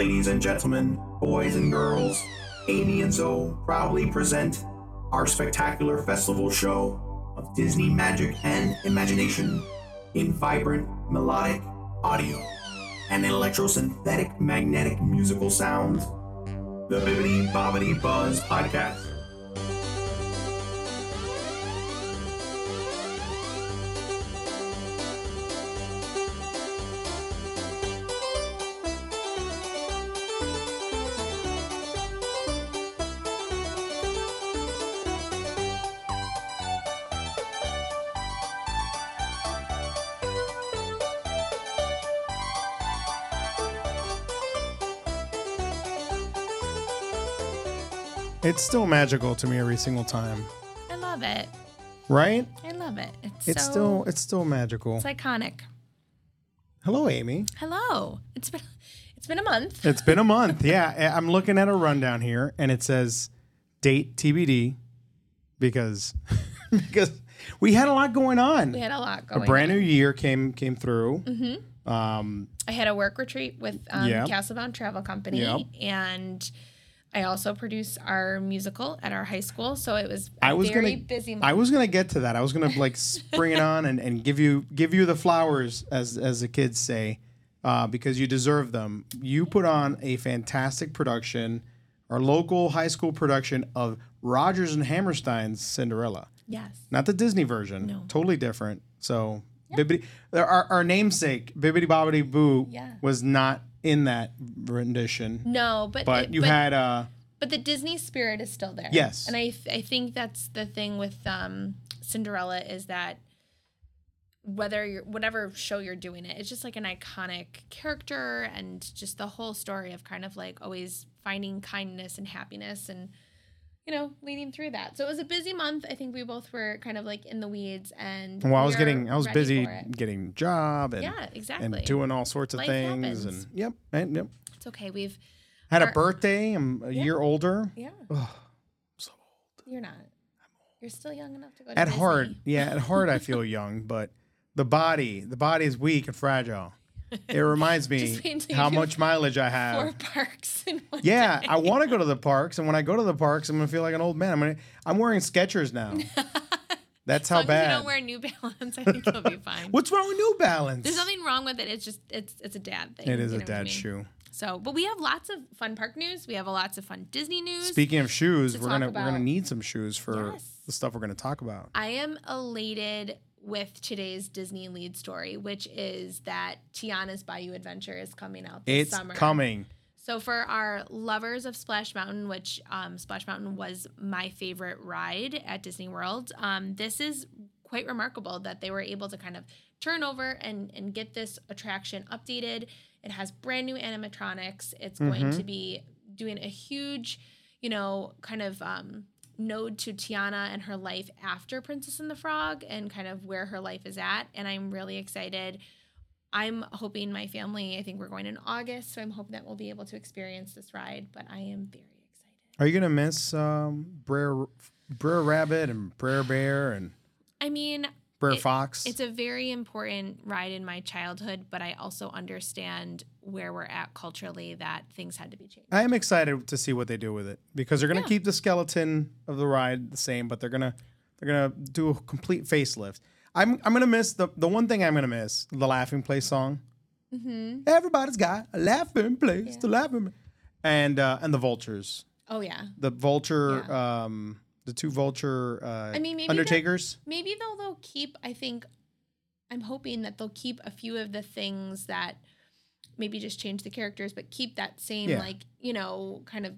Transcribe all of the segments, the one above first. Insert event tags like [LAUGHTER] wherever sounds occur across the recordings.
Ladies and gentlemen, boys and girls, Amy and Zo proudly present our spectacular festival show of Disney magic and imagination in vibrant, melodic audio and electrosynthetic magnetic musical sounds. The Bibbidi Bobbidi Buzz Podcast. It's still magical to me every single time, I love it. right? I love it. It's, It's so, still it's still magical. it's iconic. Hello, Amy. Hello. It's been it's been a month. It's been a month. Yeah, I- [LAUGHS] I'm looking at a rundown here, and it says date TBD because [LAUGHS] because we had a lot going on. We had a lot going. a brand on. new year came came through. Um, I had a work retreat with um, Yep. Castlebound Travel Company, Yep. and I also produce our musical at our high school. So it was a I was very gonna busy month. I was gonna get to that. I was gonna like spring it on and, and give you give you the flowers as as the kids say, uh, because you deserve them. You put on a fantastic production, our local high school production of Rodgers and Hammerstein's Cinderella, yes. not the Disney version. No. Totally different. So Bibbidi, our, our namesake Bibbidi Bobbidi Boo Yeah. was not in that rendition, No, but but it- you had uh but the Disney spirit is still there. Yes. and I I think that's the thing with um, Cinderella is that whether you're whatever show you're doing it, it's just like an iconic character and just the whole story of kind of like always finding kindness and happiness and you know leading through that. So it was a busy month. I think we both were kind of like in the weeds and well, I was getting I was busy getting job and Yeah, exactly. and doing all sorts of Life things happens. and yep and yep it's okay. We've had a birthday i'm a year older yeah. Ugh, so old. You're not. You're still young enough to go. to at to heart yeah at heart i [LAUGHS] feel young but the body the body is weak and fragile it reminds [LAUGHS] me Just wait until you how much mileage i have Four parks in one yeah day. i want to go to the parks and when i go to the parks i'm gonna feel like an old man i'm gonna i'm wearing skechers now [LAUGHS] that's how bad you don't wear New Balance, I think you'll be [LAUGHS] fine. what's wrong with new balance There's nothing wrong with it. It's just it's it's a dad thing. it is you a what I dad mean? shoe So, but we have lots of fun park news. We have a lots of fun Disney news. Speaking of shoes, to we're gonna we're gonna need some shoes for Yes. the stuff we're gonna talk about. I am elated with today's Disney lead story, which is that Tiana's Bayou Adventure is coming out this It's summer. It's coming. So for our lovers of Splash Mountain, which um, Splash Mountain was my favorite ride at Disney World, um, this is quite remarkable that they were able to kind of turn over and, and get this attraction updated. It has brand new animatronics. It's going Mhm. to be doing a huge, you know, kind of um, node to Tiana and her life after Princess and the Frog and kind of where her life is at. And I'm really excited. I'm hoping my family, I think we're going in August, so I'm hoping that we'll be able to experience this ride, but I am very excited. Are you gonna miss um, Brer Brer Rabbit and Brer Bear and I mean, Brer It- Fox? it's a very important ride in my childhood, but I also understand where we're at culturally that things had to be changed. I am excited to see what they do with it because they're gonna Yeah. keep the skeleton of the ride the same, but they're gonna they're gonna do a complete facelift. I'm I'm gonna miss the the one thing I'm gonna miss the laughing place song. Mm-hmm. Everybody's got a laughing place to laugh in, and uh, and the vultures. Oh, yeah. the vulture um the two vulture uh I mean, maybe undertakers Maybe they'll, they'll keep, I think, I'm hoping that they'll keep a few of the things that maybe just change the characters, but keep that same, Yeah. like, you know, kind of,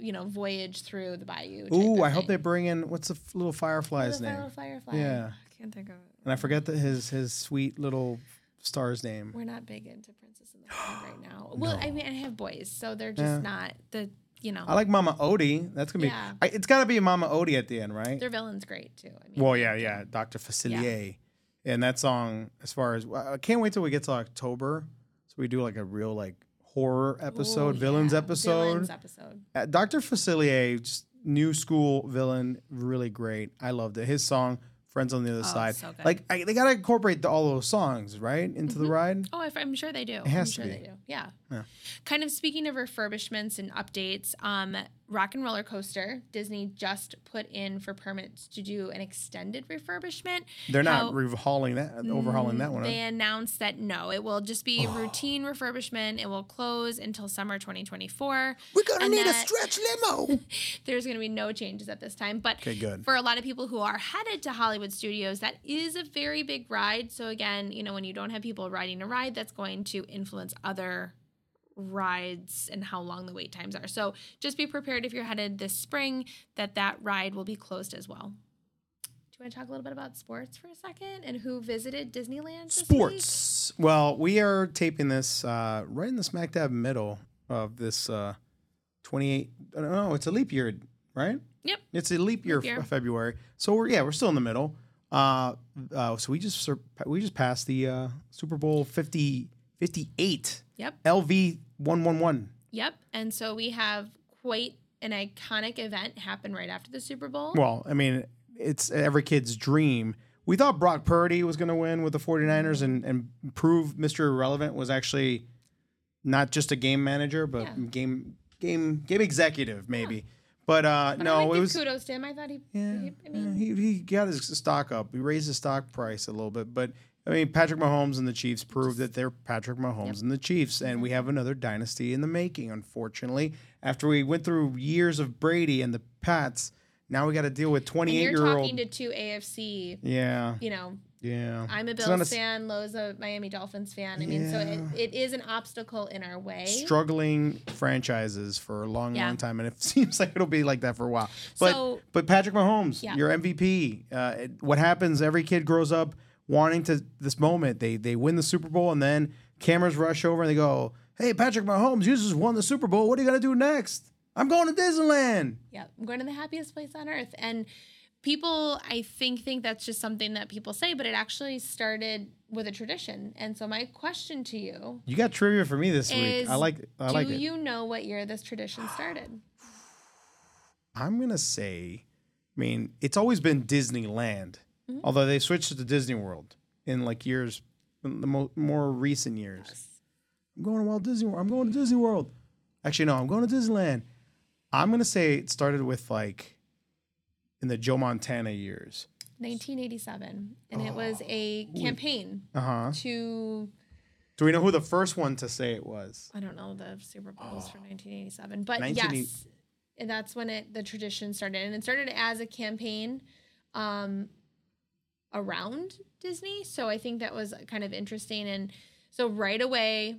you know, voyage through the bayou. ooh i hope they bring in what's the f- little firefly's Little name Firefly. Yeah. I can't think of it. and i forget that his his sweet little star's name We're not big into Princess and the Frog right [GASPS] now. Well, I mean, I have boys, so they're just Yeah. not the, you know, i like mama odie that's gonna be Yeah. I, it's gotta be mama odie at the end right their villain's great too. I mean, well yeah yeah dr facilier and that song as far as i can't wait till we get to october we do like a real like horror episode Ooh, villains yeah, episode Villains episode. Uh, Dr. Facilier, just new school villain, really great. I loved it. His song Friends on the Other Oh, Side. so. Like I, they gotta incorporate the, all those songs right into the ride. Oh, I'm sure they do. It has I'm to sure be. they do. Yeah. Yeah. Kind of speaking of refurbishments and updates, um, Rock and Roller Coaster, Disney just put in for permits to do an extended refurbishment. They're not How- overhauling that overhauling that one. They announced that no, it will just be routine refurbishment. It will close until summer 2024. We're gonna need a stretch limo. [LAUGHS] There's going to be no changes at this time. But Okay, good. for a lot of people who are headed to Hollywood Studios, that is a very big ride. So again, you know, when you don't have people riding a ride, that's going to influence other rides and how long the wait times are. So just be prepared if you're headed this spring that that ride will be closed as well. Do you want to talk a little bit about sports for a second and who visited Disneyland? this week? Sports. Well, we are taping this uh, right in the smack dab middle of this uh, 28. I don't know. It's a leap year, right? Yep. It's a leap year, Leap year. f- February. So we're yeah, we're still in the middle. Uh, uh, so we just sur- we just passed the uh, Super Bowl 50 58 Yep. LV 111. Yep. And so we have quite an iconic event happen right after the Super Bowl. Well, I mean, it's every kid's dream. We thought Brock Purdy was going to win with the 49ers and, and prove Mr. Irrelevant was actually not just a game manager, but Yeah. game game game executive maybe. But uh, But no, it was kudos to him. I thought he, yeah, he- I yeah, mean, he he got his stock up. He raised his stock price a little bit, but I mean, Patrick Mahomes and the Chiefs proved that they're Patrick Mahomes and the Chiefs, and we have another dynasty in the making. Unfortunately, after we went through years of Brady and the Pats, now we got to deal with twenty-eight you're year old. talking to two AFC. Yeah, You know, yeah. I'm a Bills a fan. Lowe's a Miami Dolphins fan. I mean, so it, it is an obstacle in our way. Struggling franchises for a long, Yeah. long time, and it [LAUGHS] seems like it'll be like that for a while. But So- but Patrick Mahomes, Yeah. your MVP. Uh, it- what happens? Every kid grows up wanting to this moment. They they win the Super Bowl, and then cameras rush over and they go, "Hey, Patrick Mahomes, you just won the Super Bowl. What are you gonna do next? I'm going to Disneyland." Yeah, I'm going to the happiest place on earth. And people, I think, think that's just something that people say, but it actually started with a tradition. And so my question to you You got trivia for me this week. I like I Do like it. you know what year this tradition started? [SIGHS] I'm gonna say, I mean, it's always been Disneyland, Mm-hmm. although they switched to Disney World in like years, in the mo- more recent years. I'm going to Walt Disney World. I'm going to Disney World. Actually, no, I'm going to Disneyland. I'm gonna say it started with like in the Joe Montana years. 1987, and it was a campaign Uh huh. to Do we know who the first one to say it was? I don't know the Super Bowls from 1987, but 1980 yes, and that's when it the tradition started, and it started as a campaign um, around Disney. So I think that was kind of interesting, and so right away.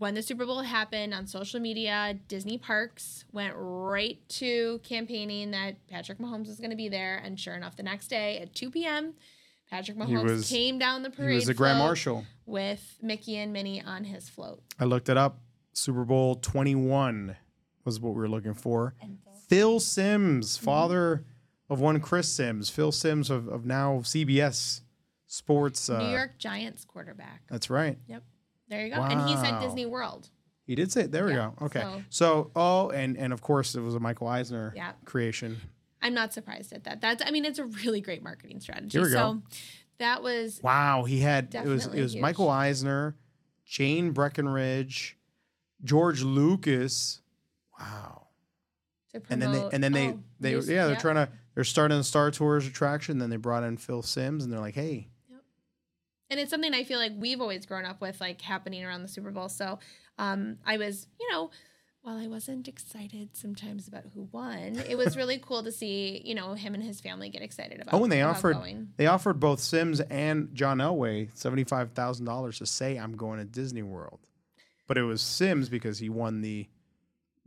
When the Super Bowl happened on social media, Disney Parks went right to campaigning that Patrick Mahomes was going to be there. And sure enough, the next day at 2 p.m., Patrick Mahomes was- came down the parade He was the Grand Marshal. with Mickey and Minnie on his float. I looked it up. Super Bowl 21 was what we were looking for. Phil Simms, Mm-hmm. Of one Chris Simms. Phil Simms of, of now CBS Sports. Uh, New York Giants quarterback. That's right. Yep. There you go. And he said Disney World. He did say There we Yeah, go. Okay. so- So, oh, and, and of course, it was a Michael Eisner Yeah. creation. I'm not surprised at that. That's I mean, it's a really great marketing strategy. Here we so go. that was Wow. He had, it was, it was huge. Michael Eisner, Jane Breckenridge, George Lucas. Wow. to promote and then they and then they oh, they yeah they're trying to they're starting the Star Tours attraction. Then they brought in Phil Simms, and they're like, hey, and it's something I feel like we've always grown up with, like happening around the Super Bowl. So um, I was, you know, while I wasn't excited sometimes about who won, it was really [LAUGHS] cool to see, you know, him and his family get excited about. oh, and they offered going. they offered both Simms and John Elway seventy five thousand dollars to say I'm going to Disney World, but it was Sims because he won the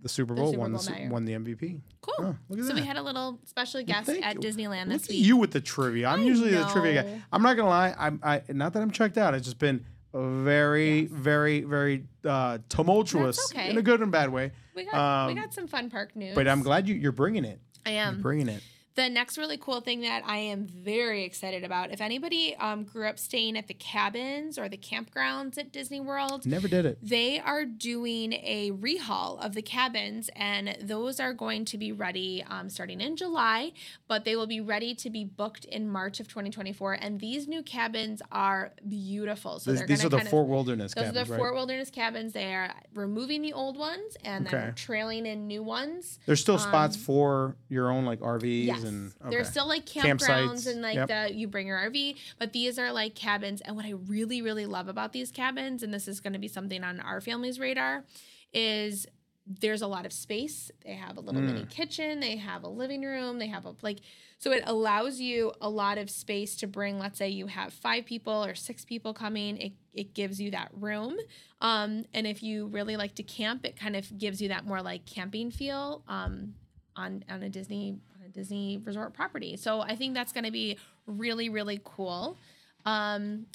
the Super The Bowl, Super won the Bowl won the MVP. Cool. Oh, look at so we had a little special guest Thank at you. Disneyland Look this at week. you with the trivia. I'm I usually the trivia guy. I'm not gonna lie. I'm I not that I'm checked out. It's just been very, Yes. very, very uh, tumultuous okay. in a good and bad way. We got we Um, got some fun park news. But I'm glad you, you're bringing it. I You're am. bringing it. The next really cool thing that I am very excited about, if anybody um, grew up staying at the cabins or the campgrounds at Disney World, Never did it. they are doing a rehaul of the cabins, and those are going to be ready um, starting in July, but they will be ready to be booked in March of 2024. And these new cabins are beautiful. So These, they're these are the kind of- Fort Wilderness those cabins, are the right? Fort Wilderness cabins. They are removing the old ones and Okay. then trailing in new ones. There's still spots um, for your own like RVs Yes, and okay. there's still like campgrounds Campsites, and like yep. the you bring your RV, but these are like cabins. And what I really really love about these cabins, and this is going to be something on our family's radar, is there's a lot of space. They have a little Mm. mini kitchen. They have a living room. They have a like so it allows you a lot of space to bring. Let's say you have five people or six people coming. It it gives you that room. Um, and if you really like to camp, it kind of gives you that more like camping feel. Um, on on a Disney Disney resort property. So I think that's going to be really really cool. Um,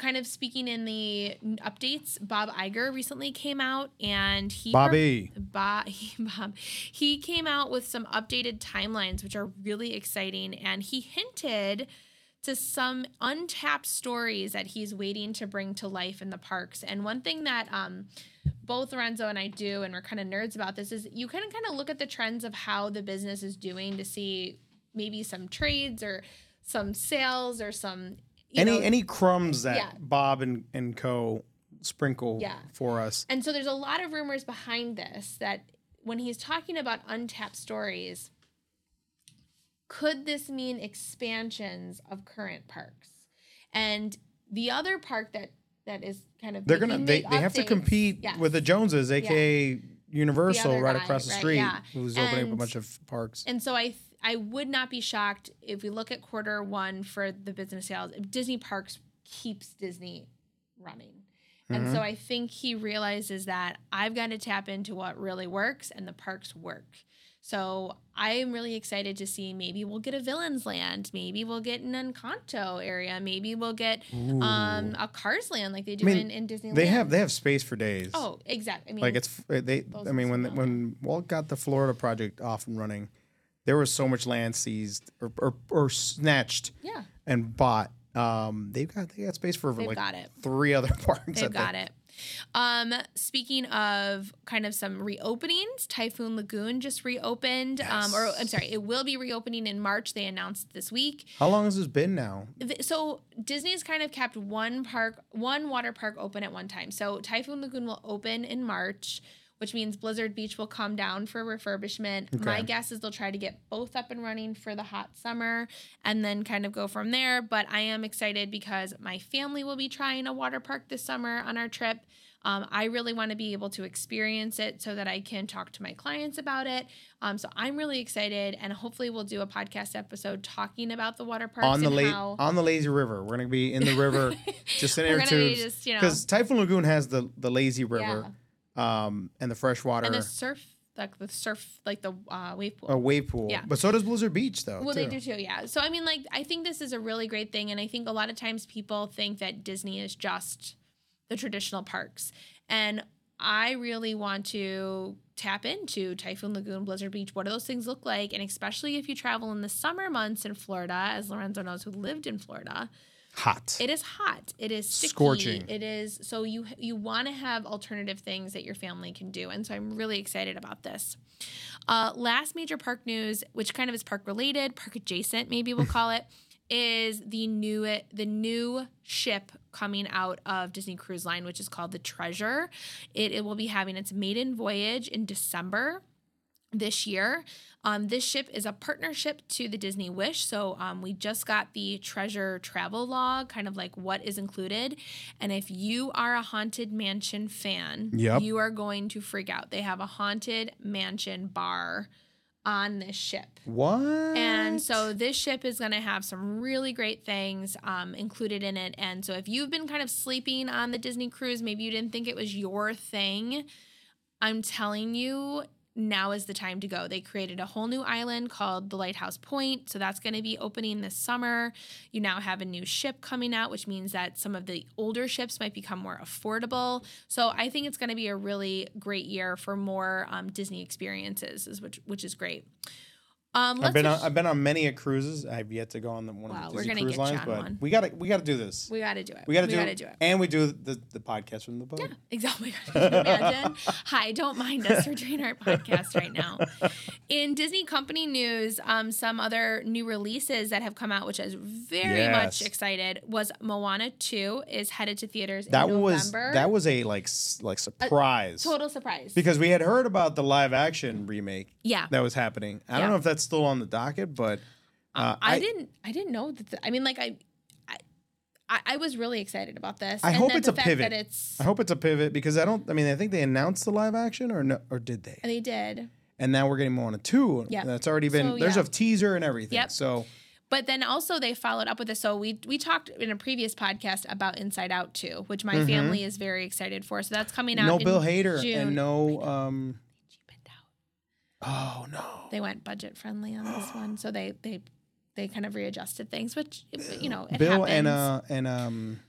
kind of speaking in the updates, Bob Iger recently came out and he Bobby. Bob, [LAUGHS] Bob, he came out with some updated timelines, which are really exciting. And he hinted to some untapped stories that he's waiting to bring to life in the parks. And one thing that um, both Lorenzo and I do, and we're kind of nerds about this, is you can kind of look at the trends of how the business is doing to see maybe some trades or some sales or some you any know, any crumbs that Yeah. Bob and, and Co sprinkle Yeah. for us. And so there's a lot of rumors behind this that when he's talking about untapped stories, could this mean expansions of current parks? And the other park that that is kind of They're gonna they, they have to compete yes. with the Joneses, aka Universal, right guy, across the right, street, yeah. who's opening up a bunch of parks. And so I th- I would not be shocked if we look at quarter one for the business sales. If Disney Parks keeps Disney running. And Mm-hmm. so I think he realizes that I've got to tap into what really works and the parks work. So I'm really excited to see maybe we'll get a Villains Land, maybe we'll get an Encanto area, maybe we'll get um, a Cars Land like they do mean, in, in Disneyland. They have they have space for days. Oh, exactly. I mean, like it's they. I mean, when when Walt got the Florida project off and running, there was so much land seized or or, or snatched yeah, and bought. Um, they've got they got space for they've like got it. three other [LAUGHS] parks. They've got it. Um, speaking of kind of some reopenings, Typhoon Lagoon just reopened. Um, or I'm sorry, it will be reopening in March. They announced this week. How long has this been now? So Disney's kind of kept one park, one water park open at one time. So Typhoon Lagoon will open in March, which means Blizzard Beach will come down for refurbishment. My guess is they'll try to get both up and running for the hot summer and then kind of go from there. But I am excited because my family will be trying a water park this summer on our trip. Um, I really want to be able to experience it so that I can talk to my clients about it. Um, so I'm really excited, and hopefully we'll do a podcast episode talking about the water parks on the and la- how on the lazy river. We're gonna be in the river, [LAUGHS] just in air tubes. just, you know- Because Typhoon Lagoon has the the lazy river, um, and the freshwater, and the surf like the surf like the uh, wave pool. a wave pool. Yeah. But so does Blizzard Beach, though. well, too. they do too, yeah. So I mean, like, I think this is a really great thing, and I think a lot of times people think that Disney is just the traditional parks, and I really want to tap into Typhoon Lagoon, Blizzard Beach. What do those things look like? And especially if you travel in the summer months in Florida, as Lorenzo knows, who lived in Florida, Hot. It is hot. It is sticky. Scorching. It is so you you want to have alternative things that your family can do, and so I'm really excited about this. Uh, last major park news, which kind of is park related, park adjacent, maybe we'll [LAUGHS] call it, is the new the new ship coming out of Disney Cruise Line, which is called the Treasure. It, it will be having its maiden voyage in December this year. Um, this ship is a partnership to the Disney Wish. So um, we just got the treasure travel log, kind of like what is included. And if you are a Haunted Mansion fan, Yep. you are going to freak out. They have a Haunted Mansion bar on this ship. what? And so this ship is going to have some really great things um, included in it. And so if you've been kind of sleeping on the Disney cruise, maybe you didn't think it was your thing, I'm telling you, now is the time to go. They created a whole new island called the Lighthouse Point. So that's going to be opening this summer. You now have a new ship coming out, which means that some of the older ships might become more affordable. So I think it's going to be a really great year for more um, Disney experiences, which, which is great. Um, let's I've been on, I've been on many a cruises. I've yet to go on the one Wow, of we're the gonna cruise get lines, on but one. we gotta we gotta do this. we got to do it. We gotta do, gotta do it. and we do the the podcast from the boat. Yeah, [LAUGHS] exactly. [LAUGHS] Imagine? [LAUGHS] Hi, don't mind us. We're doing our podcast right now. In Disney company news, um, some other new releases that have come out, which is very Yes. much excited, was Moana 2 is headed to theaters That in was November. that was a like like surprise total surprise. because we had heard about the live action remake yeah. that was happening. I Yeah. don't know if that's still on the docket, but uh, I, didn't I didn't know that the, I mean like I I I- I was really excited about this. I and hope it's a pivot. That it's I hope it's a pivot because I don't. I mean, I think they announced the live action or no, or did they? they did. And now we're getting Moana two. Yeah. that's already been. So, there's yeah. a teaser and everything. Yep. So But then also they followed up with this. So we we talked in a previous podcast about Inside Out 2, which my family is very excited for. So that's coming out. Mm-hmm. no Bill Hader June. and no. um. Oh no. They went budget friendly on this [GASPS] one, so they they they kind of readjusted things, which you know it Bill happens. and uh and um.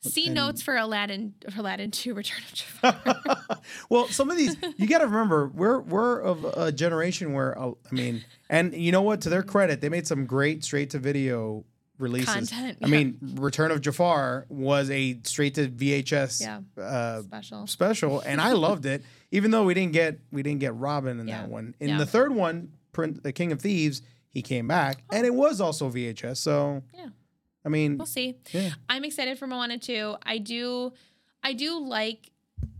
See notes for Aladdin for Aladdin 2 Return of Jafar. [LAUGHS] [LAUGHS] well, some of these you got to remember we're we're of a generation where uh, I mean, and you know what? To their credit, they made some great straight to video releases. Content, I mean, Return of Jafar was a straight to VHS Yeah. uh, Special. special, and I loved it. [LAUGHS] Even though we didn't get we didn't get Robin in Yeah. that one. In Yeah. the third one, Prin- the King of Thieves, he came back, and it was also VHS. So Yeah. I mean, We'll see. Yeah. I'm excited for Moana 2. I do I do like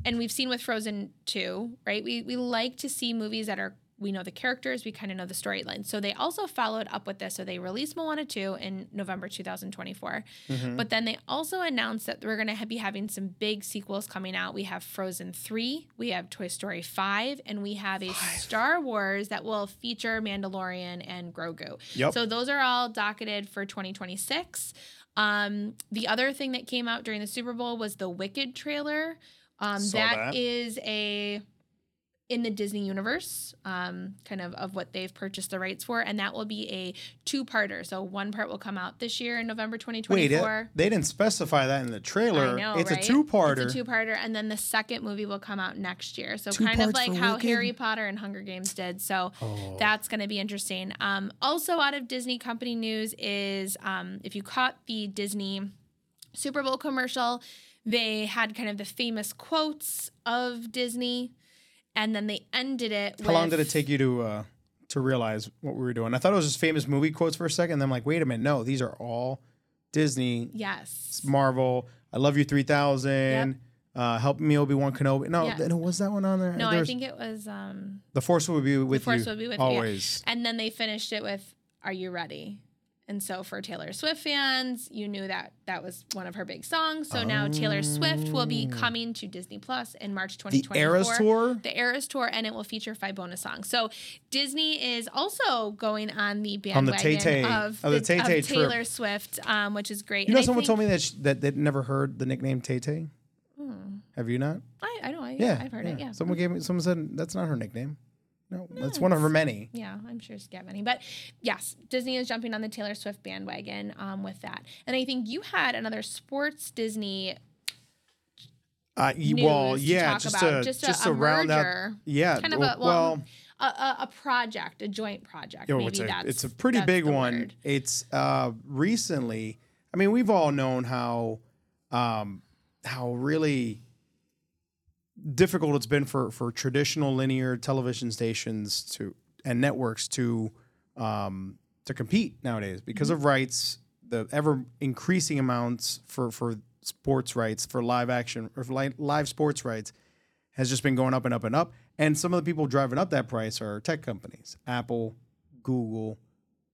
and we've seen with Frozen 2, right? We we like to see movies that are we know the characters, we kind of know the storyline. So they also followed up with this. So they released Moana 2 in November 2024. Mm-hmm. But then they also announced that we're going to be having some big sequels coming out. We have Frozen 3, we have Toy Story 5, and we have a Star Wars that will feature Mandalorian and Grogu. Yep. So those are all docketed for 2026. Um, the other thing that came out during the Super Bowl was the Wicked trailer. Um, that that. is a in the Disney universe, um, kind of of what they've purchased the rights for, and that will be a two-parter. So one part will come out this year in November wait, 2024. it, they didn't specify that in the trailer. I know, it's right? a two-parter. It's a two-parter, and then the second movie will come out next year. So Two kind of like how Wicked? Harry Potter and Hunger Games did. So Oh. that's going to be interesting. Um, also, out of Disney company news is um, if you caught the Disney Super Bowl commercial, they had kind of the famous quotes of Disney, and then they ended it. How long did it take you to uh, to realize what we were doing? I thought it was just famous movie quotes for a second. And then I'm like, wait a minute, no, these are all Disney, Yes. Marvel. I love you, three thousand. Uh, help me, Obi Wan Kenobi. No, Yeah. th- was that one on there? No, There I think it was. Um, the Force will be with You. the Force you. will be with you, always. And then they finished it with "Are you ready?" And so for Taylor Swift fans, you knew that that was one of her big songs. So now Taylor Swift will be coming to Disney Plus in March Oh. The 2024. Eras tour. The Eras tour, and it will feature five bonus songs. So Disney is also going on the On the bandwagon of, of the of trip. Taylor Swift, um, which is great. You know, And someone think- told me that sh- that they'd never heard the nickname Tay Tay. Have you not? I, I know. I, Yeah, I've heard it. Yeah. Someone gave me. Someone said that's not her nickname. No, that's one of her many. Yeah, I'm sure she's got many. But yes, Disney is jumping on the Taylor Swift bandwagon um, with that. And I think you had another sports Disney Uh, well, to yeah, talk just about. to just, just a, a round out. merger, Yeah, kind of well, a well, a, a, a project, a joint project. Yo, Maybe it's a it's a pretty big one. word. It's uh recently. I mean, we've all known how um how really difficult it's been for for traditional linear television stations to and networks to um to compete nowadays because Mm-hmm. of rights, the ever increasing amounts for for sports rights, for live action or li- live sports rights has just been going up and up and up. And some of the people driving up that price are tech companies, Apple, Google.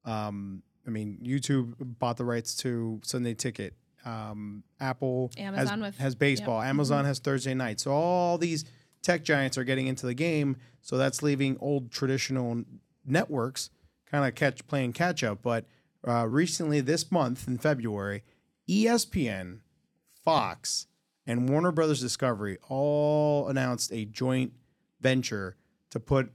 Um, I mean, YouTube bought the rights to Sunday Ticket. Um, Apple Amazon has, with- has baseball. Amazon has Thursday night. So all these tech giants are getting into the game. So that's leaving old traditional networks kind of catch playing catch up. But uh, recently, this month in February, ESPN, Fox, and Warner Brothers Discovery all announced a joint venture to put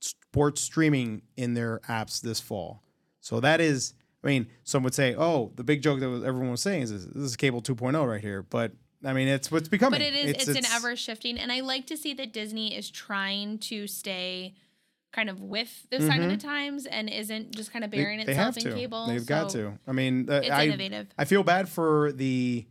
sports streaming in their apps this fall. So that is, I mean, some would say, oh, the big joke that everyone was saying is this, this is cable 2.0 right here. But I mean, it's what's becoming. But it is it's, an ever shifting, and I like to see that Disney is trying to stay kind of with the sign of the times and isn't just kind of burying Mm-hmm. they have itself in to. cable. They've got to. I mean, uh, It's I, innovative. I feel bad for the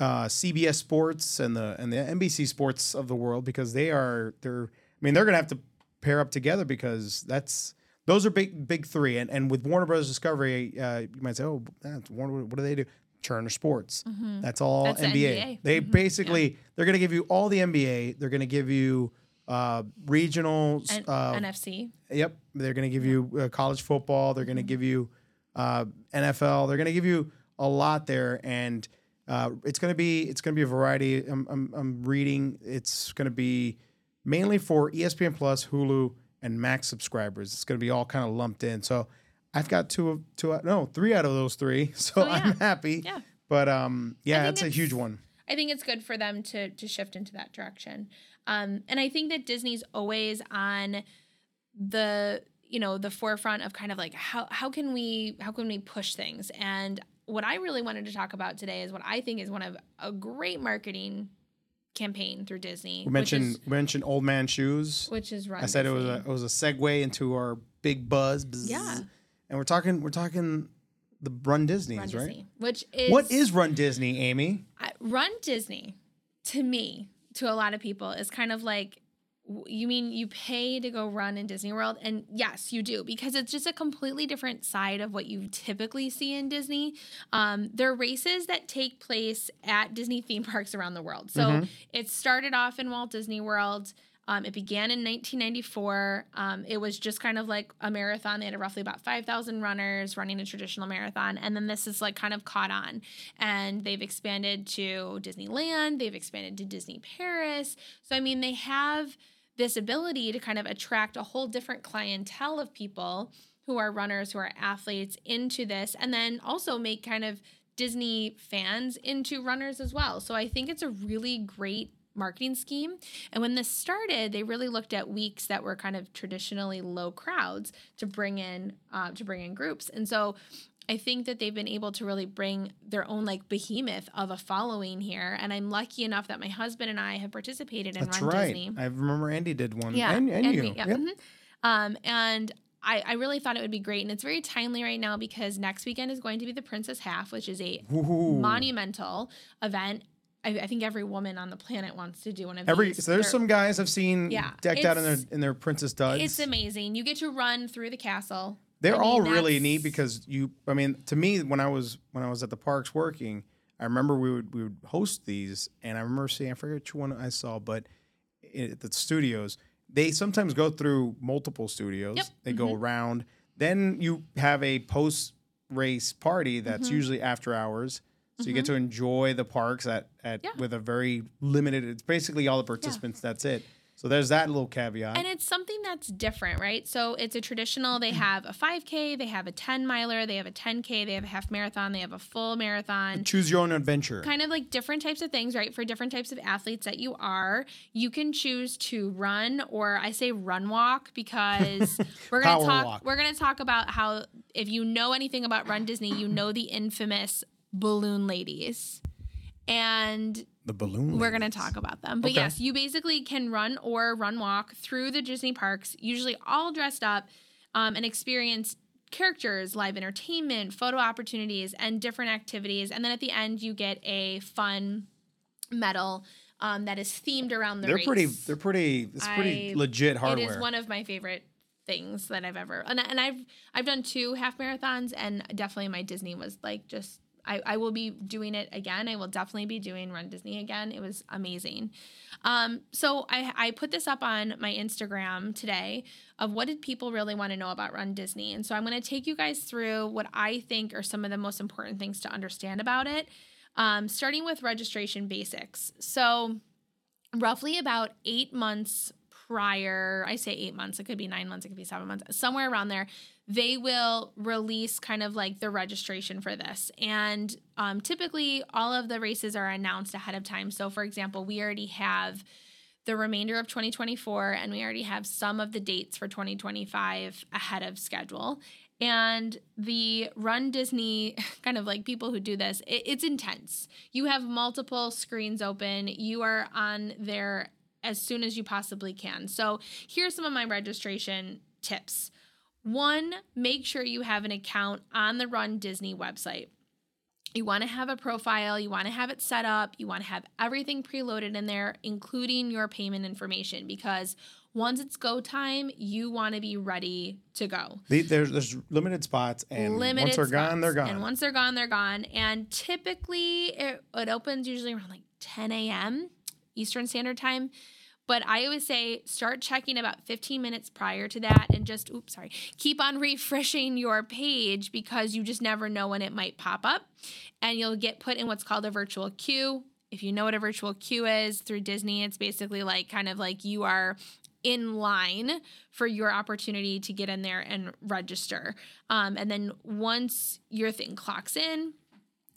uh, CBS Sports and the and the NBC Sports of the world because they are they're. I mean, they're gonna have to pair up together because that's those are big big three. And and with Warner Brothers Discovery, uh, you might say, oh, that's Warner. What do they do? Turner Sports. That's all Mm-hmm. That's the NBA. NBA. They Mhm. basically they're gonna give you all the NBA. They're gonna give you uh, regional. N- uh, NFC. Yep, they're going to give you uh, college football. They're going to Mm-hmm. give you uh, NFL. They're going to give you a lot there, and uh, it's going to be it's going to be a variety. I'm, I'm, I'm reading. It's going to be mainly for ESPN Plus, Hulu, and Max subscribers. It's going to be all kind of lumped in. So I've got two of two. No, three out of those three. [LAUGHS] So Oh, yeah. I'm happy. Yeah. But um, yeah, that's a huge one. I think it's good for them to to shift into that direction. Um, and I think that Disney's always on the you know the forefront of kind of like how how can we how can we push things and what I really wanted to talk about today is what I think is one of a great marketing campaign through Disney. We mentioned is, we mentioned Old Man Shoes. which is Run I said it was a it was a segue into our big buzz. bzz. Yeah. And we're talking we're talking the Run Disney's, Run right? Disney, which is What is Run Disney, Amy? I- Run Disney to me, to a lot of people, is kind of like you mean you pay to go run in Disney World? And yes, you do, because it's just a completely different side of what you typically see in Disney. Um, there are races that take place at Disney theme parks around the world. So it started off in Walt Disney World. Um, it began in 1994. Um, it was just kind of like a marathon. They had roughly about 5,000 runners running a traditional marathon. And then this is like kind of caught on. And they've expanded to Disneyland, they've expanded to Disney Paris. So, I mean, they have this ability to kind of attract a whole different clientele of people who are runners, who are athletes into this, and then also make kind of Disney fans into runners as well. So I think it's a really great marketing scheme. And when this started, they really looked at weeks that were kind of traditionally low crowds to bring in uh, to bring in groups. And so I think that they've been able to really bring their own like behemoth of a following here. And I'm lucky enough that my husband and I have participated in That's Run right. Disney. I remember Andy did one. Yeah, And, and, you. we- yeah, Yep. mhm. Um, and I, I really thought it would be great, and it's very timely right now because next weekend is going to be the Princess Half, which is a Ooh. monumental event. I, I think every woman on the planet wants to do one of Every these. so there's They're- some guys I've seen Yeah, decked out in their in their princess duds. It's amazing. You get to run through the castle. They're I mean, all really neat because you. I mean, to me, when I was when I was at the parks working, I remember we would we would host these, and I remember seeing I forget which one I saw, but at the studios, they sometimes go through multiple studios. Yep. Mm-hmm. They go around. Then you have a post race party that's Mm-hmm. usually after hours. So you get to enjoy the parks at, at Yeah. with a very limited. It's basically all the participants. That's it. So there's that little caveat. And it's something that's different, right? So it's a traditional, they mm-hmm. have a 5K, they have a 10 miler, they have a 10K, they have a half marathon, they have a full marathon. Choose your own adventure. kind of like different types of things, right? For different types of athletes that you are, you can choose to run or I say run walk because [LAUGHS] we're gonna talk. walk. We're gonna talk about how if you know anything about Run Disney, you know the infamous balloon ladies, and the balloon. we're gonna talk about them. But Okay. yes, you basically can run or run walk through the Disney parks, usually all dressed up, um, and experience characters, live entertainment, photo opportunities, and different activities. And then at the end, you get a fun medal um, that is themed around the They're race. pretty. They're pretty. It's pretty I- legit hardware. It is one of my favorite things that I've ever and, and I've I've done two half marathons and definitely my Disney was like just I, I will be doing it again. I will definitely be doing Run Disney again. It was amazing. Um, so I, I put this up on my Instagram today of what did people really want to know about Run Disney. And so I'm going to take you guys through what I think are some of the most important things to understand about it, um, starting with registration basics. So roughly about eight months prior, I say eight months, it could be nine months, it could be seven months, somewhere around there, they will release kind of like the registration for this. And um, typically, all of the races are announced ahead of time. So, for example, we already have the remainder of 2024 and we already have some of the dates for 2025 ahead of schedule. And the Run Disney, [LAUGHS] kind of like people who do this, it, it's intense. You have multiple screens open, you are on there as soon as you possibly can. So, here's some of my registration tips. One, make sure you have an account on the Run Disney website. You want to have a profile, you want to have it set up, you want to have everything preloaded in there, including your payment information, because once it's go time, you want to be ready to go. The, there's there's limited spots, and once they're gone, they're gone. And once they're gone, they're gone. And typically, it, it opens usually around like 10 a.m. Eastern Standard Time. But I always say start checking about 15 minutes prior to that and just, oops, sorry, keep on [LAUGHS] refreshing your page because you just never know when it might pop up. And you'll get put in what's called a virtual queue. If you know what a virtual queue is through Disney, it's basically like kind of like you are in line for your opportunity to get in there and register. Um, and then once your thing clocks in,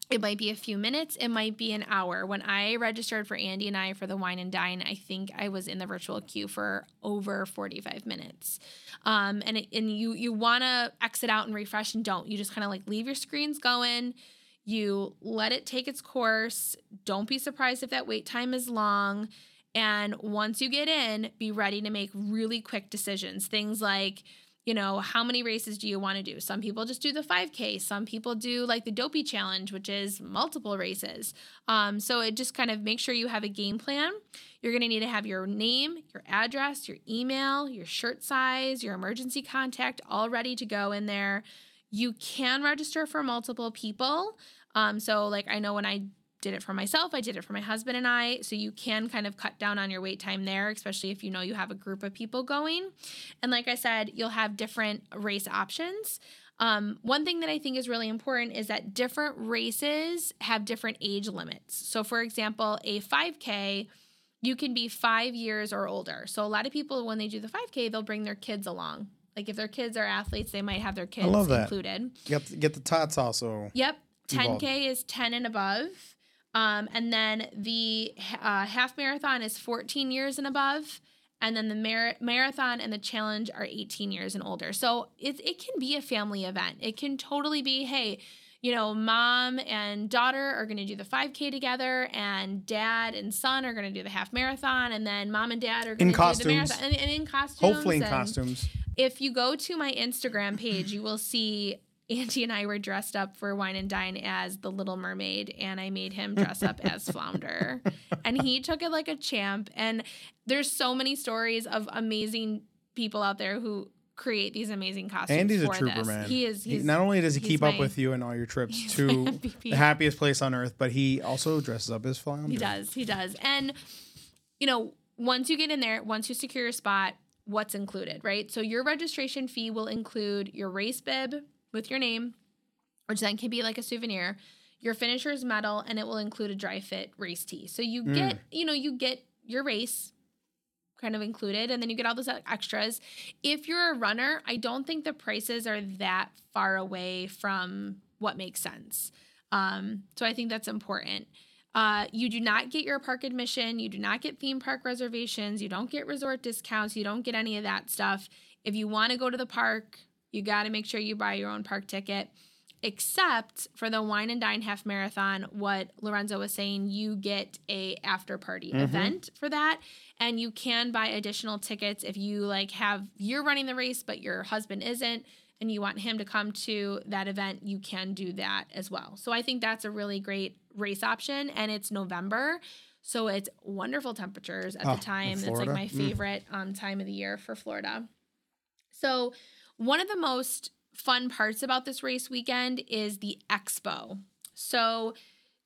it might be a few minutes, it might be an hour. When I registered for Andy and I for the wine and dine, I think I was in the virtual queue for over 45 minutes. Um, and it, and you you want to exit out and refresh and don't. You just kind of like leave your screens going. You let it take its course. Don't be surprised if that wait time is long. And once you get in, be ready to make really quick decisions. Things like you know, how many races do you want to do? Some people just do the 5K. Some people do like the Dopey Challenge, which is multiple races. Um, so it just kind of make sure you have a game plan. You're going to need to have your name, your address, your email, your shirt size, your emergency contact all ready to go in there. You can register for multiple people. Um, so, like, I know when I did it for myself. I did it for my husband and I. So you can kind of cut down on your wait time there, especially if you know you have a group of people going. And like I said, you'll have different race options. Um, one thing that I think is really important is that different races have different age limits. So, for example, a 5K, you can be five years or older. So, a lot of people, when they do the 5K, they'll bring their kids along. Like if their kids are athletes, they might have their kids included. Yep, get the tots also. Yep. 10K is 10 and above. Um, and then the uh, half marathon is 14 years and above. And then the mar- marathon and the challenge are 18 years and older. So it, it can be a family event. It can totally be, hey, you know, mom and daughter are going to do the 5K together, and dad and son are going to do the half marathon, and then mom and dad are going to do the marathon, and, and in costumes. Hopefully, in costumes. If you go to my Instagram page, you will see Andy and I were dressed up for Wine and Dine as the Little Mermaid, and I made him dress up as [LAUGHS] Flounder. And he took it like a champ. And there's so many stories of amazing people out there who create these amazing costumes. Andy's a trooper, this. man. He is. He, not only does he keep my, up with you in all your trips to [LAUGHS] the happiest place on earth, but he also dresses up as Flounder. He does. He does. And you know, once you get in there, once you secure your spot, what's included, right? So your registration fee will include your race bib with your name, which then can be like a souvenir, your finisher's medal, and it will include a dry fit race tee. So you mm. get, you know, you get your race kind of included and then you get all those extras. If you're a runner, I don't think the prices are that far away from what makes sense. Um, so I think that's important. Uh, you do not get your park admission. You do not get theme park reservations. You don't get resort discounts. You don't get any of that stuff. If you want to go to the park, you got to make sure you buy your own park ticket. Except for the wine and dine half marathon, what Lorenzo was saying, you get a after party mm-hmm. event for that, and you can buy additional tickets if you like have you're running the race but your husband isn't, and you want him to come to that event. You can do that as well. So I think that's a really great race option, and it's November. So it's wonderful temperatures at oh, the time. It's like my mm. favorite mm. um, time of the year for Florida. So one of the most fun parts about this race weekend is the expo. So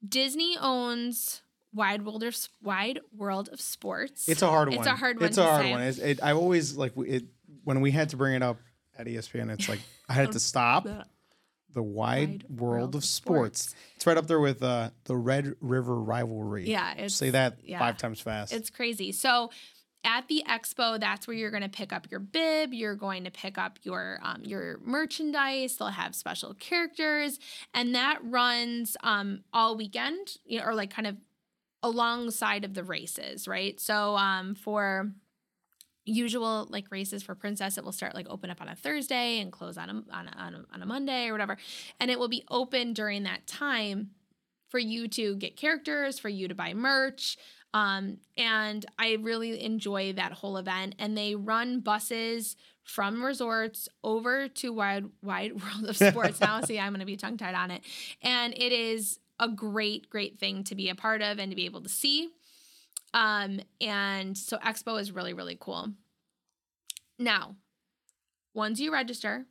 Disney owns Wide World of Wide World of Sports. It's a hard one. It's a hard one. It's a hard say. one. It's, it, I always like it when we had to bring it up at ESPN. It's like I had to [LAUGHS] stop. The Wide, Wide World, World, of sports. sports. It's right up there with uh, the Red River Rivalry. Yeah, say that yeah. five times fast. It's crazy. So at the expo that's where you're going to pick up your bib you're going to pick up your um, your merchandise they'll have special characters and that runs um, all weekend you know, or like kind of alongside of the races right? So um, for usual like races for princess it will start like open up on a thursday and close on a, on a, on a, on a monday or whatever and it will be open during that time for you to get characters for you to buy merch Um, and I really enjoy that whole event. And they run buses from resorts over to wide wide [LAUGHS] world of sports now. [LAUGHS] See, I'm going to be tongue tied on it, and it is a great great thing to be a part of and to be able to see. Um, and so Expo is really really cool. Now, once you register,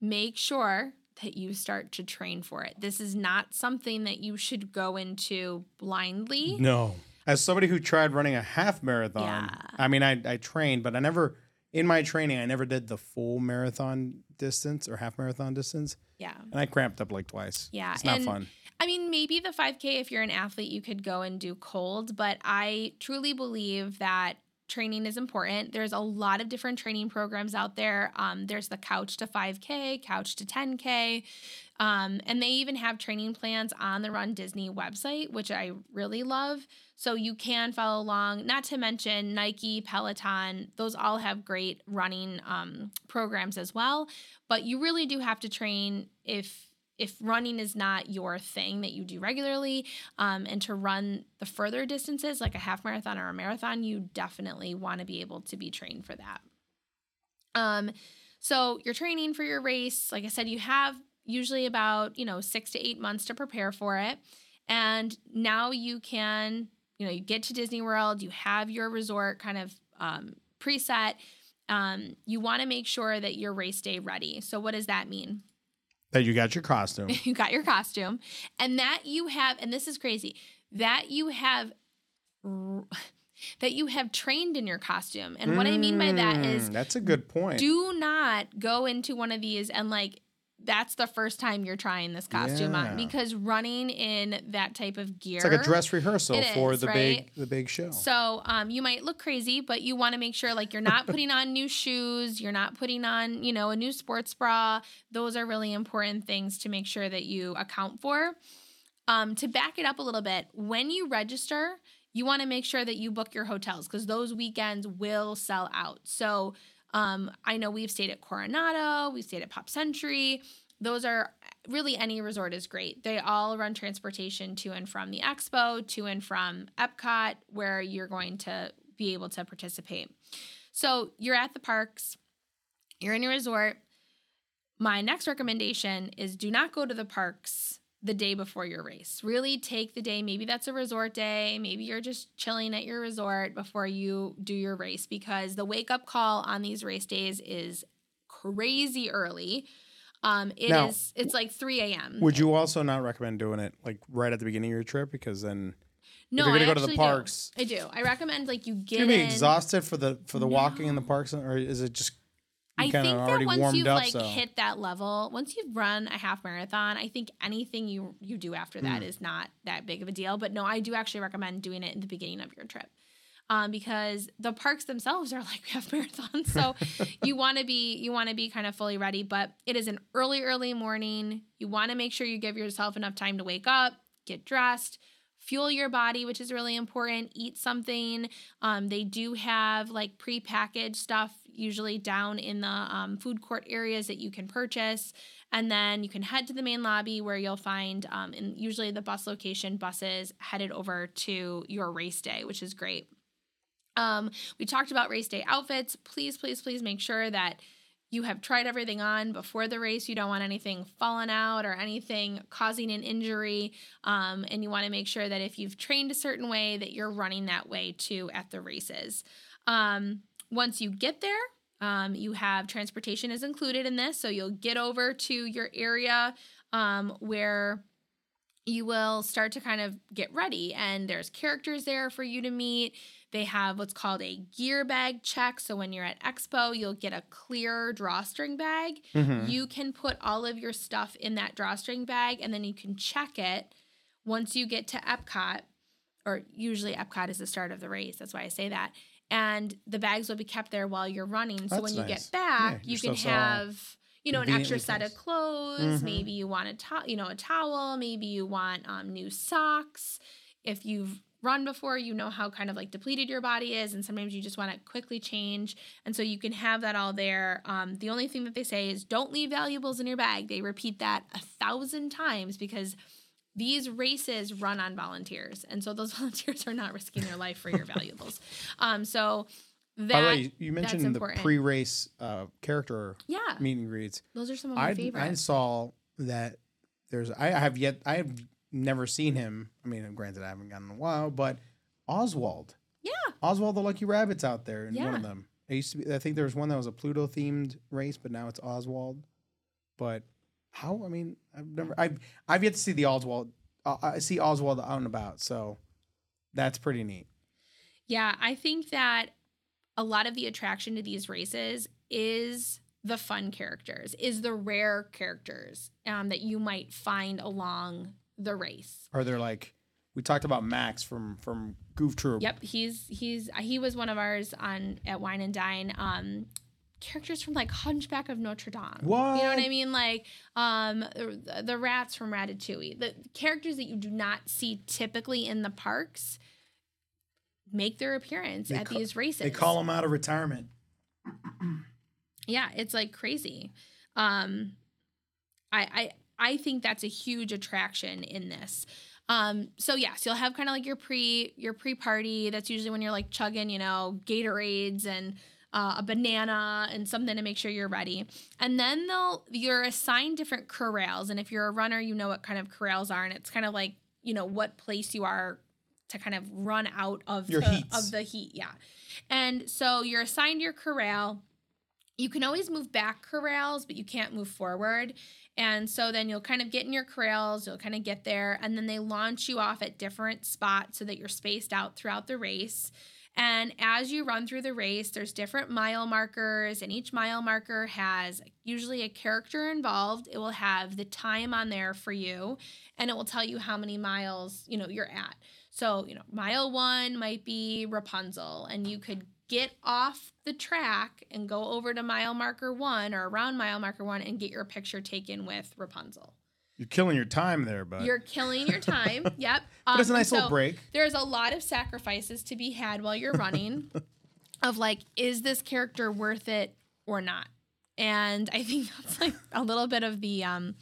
make sure that you start to train for it. This is not something that you should go into blindly. No. As somebody who tried running a half marathon, Yeah. I mean, I, I trained, but I never, in my training, I never did the full marathon distance or half marathon distance. Yeah. And I cramped up like twice. Yeah, It's not and- fun. I mean, maybe the 5K, if you're an athlete, you could go and do cold, but I truly believe that training is important. There's a lot of different training programs out there. Um, there's the Couch to 5K, Couch to 10K, um, and they even have training plans on the Run Disney website, which I really love. So you can follow along. Not to mention Nike, Peloton; those all have great running um, programs as well. But you really do have to train if if running is not your thing that you do regularly um, and to run the further distances like a half marathon or a marathon you definitely want to be able to be trained for that um, so you're training for your race like i said you have usually about you know six to eight months to prepare for it. And now you can you know you get to disney world you have your resort kind of um, preset. Um, you want to make sure that your race day ready. So what does that mean? That you got your costume. [LAUGHS] you got your costume. And that you have and this is crazy that you have r- that you have trained in your costume. And what i mean by that is Mm, that's a good point. do not go into one of these and like that's the first time you're trying this costume Yeah. on because running in that type of gear it's like a dress rehearsal for is, the right? big the big show. so um, you might look crazy, but you want to make sure like you're not [LAUGHS] putting on new shoes, you're not putting on you know a new sports bra. Those are really important things to make sure that you account for. Um, to back it up a little bit, when you register, you want to make sure that you book your hotels because those weekends will sell out. So um, I know we've stayed at Coronado, we've stayed at Pop Century. Those are really any resort is great. They all run transportation to and from the expo, to and from Epcot, where you're going to be able to participate. So you're at the parks, you're in your resort. My next recommendation is do not go to the parks the day before your race. Really take the day, maybe that's a resort day, maybe you're just chilling at your resort before you do your race because the wake up call on these race days is crazy early. Um, it is. Now, it's like 3 a.m. Would you also not recommend doing it like right at the beginning of your trip because then no, you're gonna I go to the parks- Do. I do. I recommend like you get you're gonna be exhausted for the for the walking in the parks, or is it just I think that once you've up? like so hit that level, once you've run a half marathon, I think anything you you do after that Hmm. is not that big of a deal. But no, I do actually recommend doing it in the beginning of your trip. Um, because the parks themselves are [LAUGHS] like half marathons, so [LAUGHS] you want to be you want to be kind of fully ready. But it is an early, early morning. You want to make sure you give yourself enough time to wake up, get dressed, fuel your body, which is really important. Eat something. Um, they do have like prepackaged stuff usually down in the um, food court areas that you can purchase. And then you can head to the main lobby where you'll find, um, in usually the bus location, buses headed over to your race day, which is great. Um, we talked about race day outfits. Please, please, please make sure that you have tried everything on before the race. You don't want anything falling out or anything causing an injury. Um, and you want to make sure that if you've trained a certain way, that you're running that way too at the races. Um, once you get there, um, you have transportation is included in this. So you'll get over to your area um, where you will start to kind of get ready and there's characters there for you to meet they have what's called a gear bag check. So when you're at expo you'll get a clear drawstring bag. Mhm. you can put all of your stuff in that drawstring bag and then you can check it once you get to epcot or usually epcot is the start of the race that's why i say that and the bags will be kept there while you're running. So That's when you nice. get back Yeah, you can have you know an extra set of clothes. Mhm. maybe you want a to- you know a towel. Maybe you want um, new socks. If you've run before you know how kind of like depleted your body is and sometimes you just want to quickly change and so you can have that all there um, the only thing that they say is don't leave valuables in your bag they repeat that a thousand times because these races run on volunteers, and so those [LAUGHS] volunteers are not risking their life for your [LAUGHS] valuables. Um, so that By the way, you mentioned the important. pre-race uh, character yeah, meet and greets. those are some of my I favorites. I saw that there's I have yet I have never seen him. I mean, granted, I haven't gotten in a while, but Oswald, yeah, Oswald the Lucky Rabbit's out there in one of them. I used to be. I think there was one that was a Pluto themed race, but now it's Oswald. But how? I mean, I've never. I've I've yet to see the Oswald. Uh, I see Oswald out and about, so that's pretty neat. Yeah, I think that a lot of the attraction to these races is the fun characters, is the rare characters um, that you might find along the race. Are there like we talked about Max from from Goof Troop? Yep, he's he's he was one of ours on at Wine and Dine. Um, characters from like Hunchback of Notre Dame. What? You know what I mean? Like um, the, the rats from Ratatouille. The characters that you do not see typically in the parks make their appearance They at ca- these races. They call him out of retirement. yeah it's like crazy um i i i think that's a huge attraction in this. Um so yes you'll have kind of like your pre your pre-party. That's usually when you're like chugging you know gatorades and uh, a banana and something to make sure you're ready. And then they'll you're assigned different corrals and if you're a runner you know what kind of corrals are and it's kind of like you know what place you are to kind of run out of Your the, heats. of the heat yeah. And so you're assigned your corral you can always move back corrals, but you can't move forward. And so then you'll kind of get in your corrals, you'll kind of get there, and then they launch you off at different spots so that you're spaced out throughout the race. And as you run through the race, there's different mile markers, and each mile marker has usually a character involved. It will have the time on there for you, and it will tell you how many miles, you know, you're at. So, you know, mile one might be Rapunzel, and you could get off the track and go over to mile marker one or around mile marker one and get your picture taken with Rapunzel. You're killing your time there, but You're killing your time. [LAUGHS] yep. but it's a Um, nice little break. There's a lot of sacrifices to be had while you're running [LAUGHS] of like, is this character worth it or not? And I think [LAUGHS] that's like a little bit of the um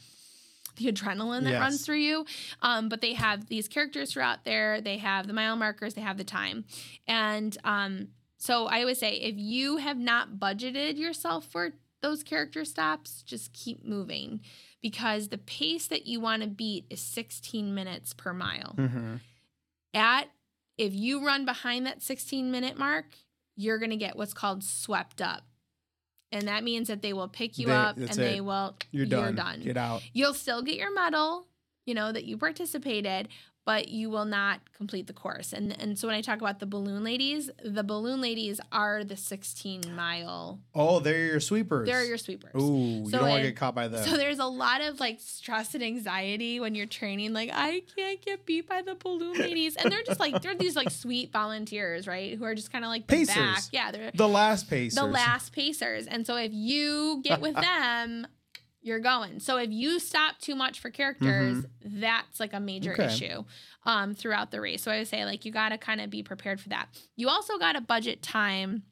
the adrenaline that Yes. runs through you. Um, but they have these characters throughout there. They have the mile markers. They have the time, and um, so I always say if you have not budgeted yourself for those character stops, just keep moving because the pace that you want to beat is 16 minutes per mile. Mm-hmm. At if you run behind that 16 minute mark, you're going to get what's called swept up. And that means that they will pick you They- up and that's they will You're done. You're done. Get out. You'll still get your medal, you know, that you participated, but you will not complete the course. And and so when I talk about the balloon ladies, the balloon ladies are the 16 mile. Oh, they're your sweepers. They're your sweepers. Ooh, you don't want to get caught by them. So there's a lot of like stress and anxiety when you're training. Like I can't get beat by the balloon ladies, and they're just like they're these like sweet volunteers, right? Who are just kind of like the Pacers. back. Yeah, they're the last pacers. the last pacers. And so if you get with [LAUGHS] them, you're going. So if you stop too much for characters, that's like a major Okay. issue um, throughout the race. So I would say like you got to kind of be prepared for that. You also got to budget time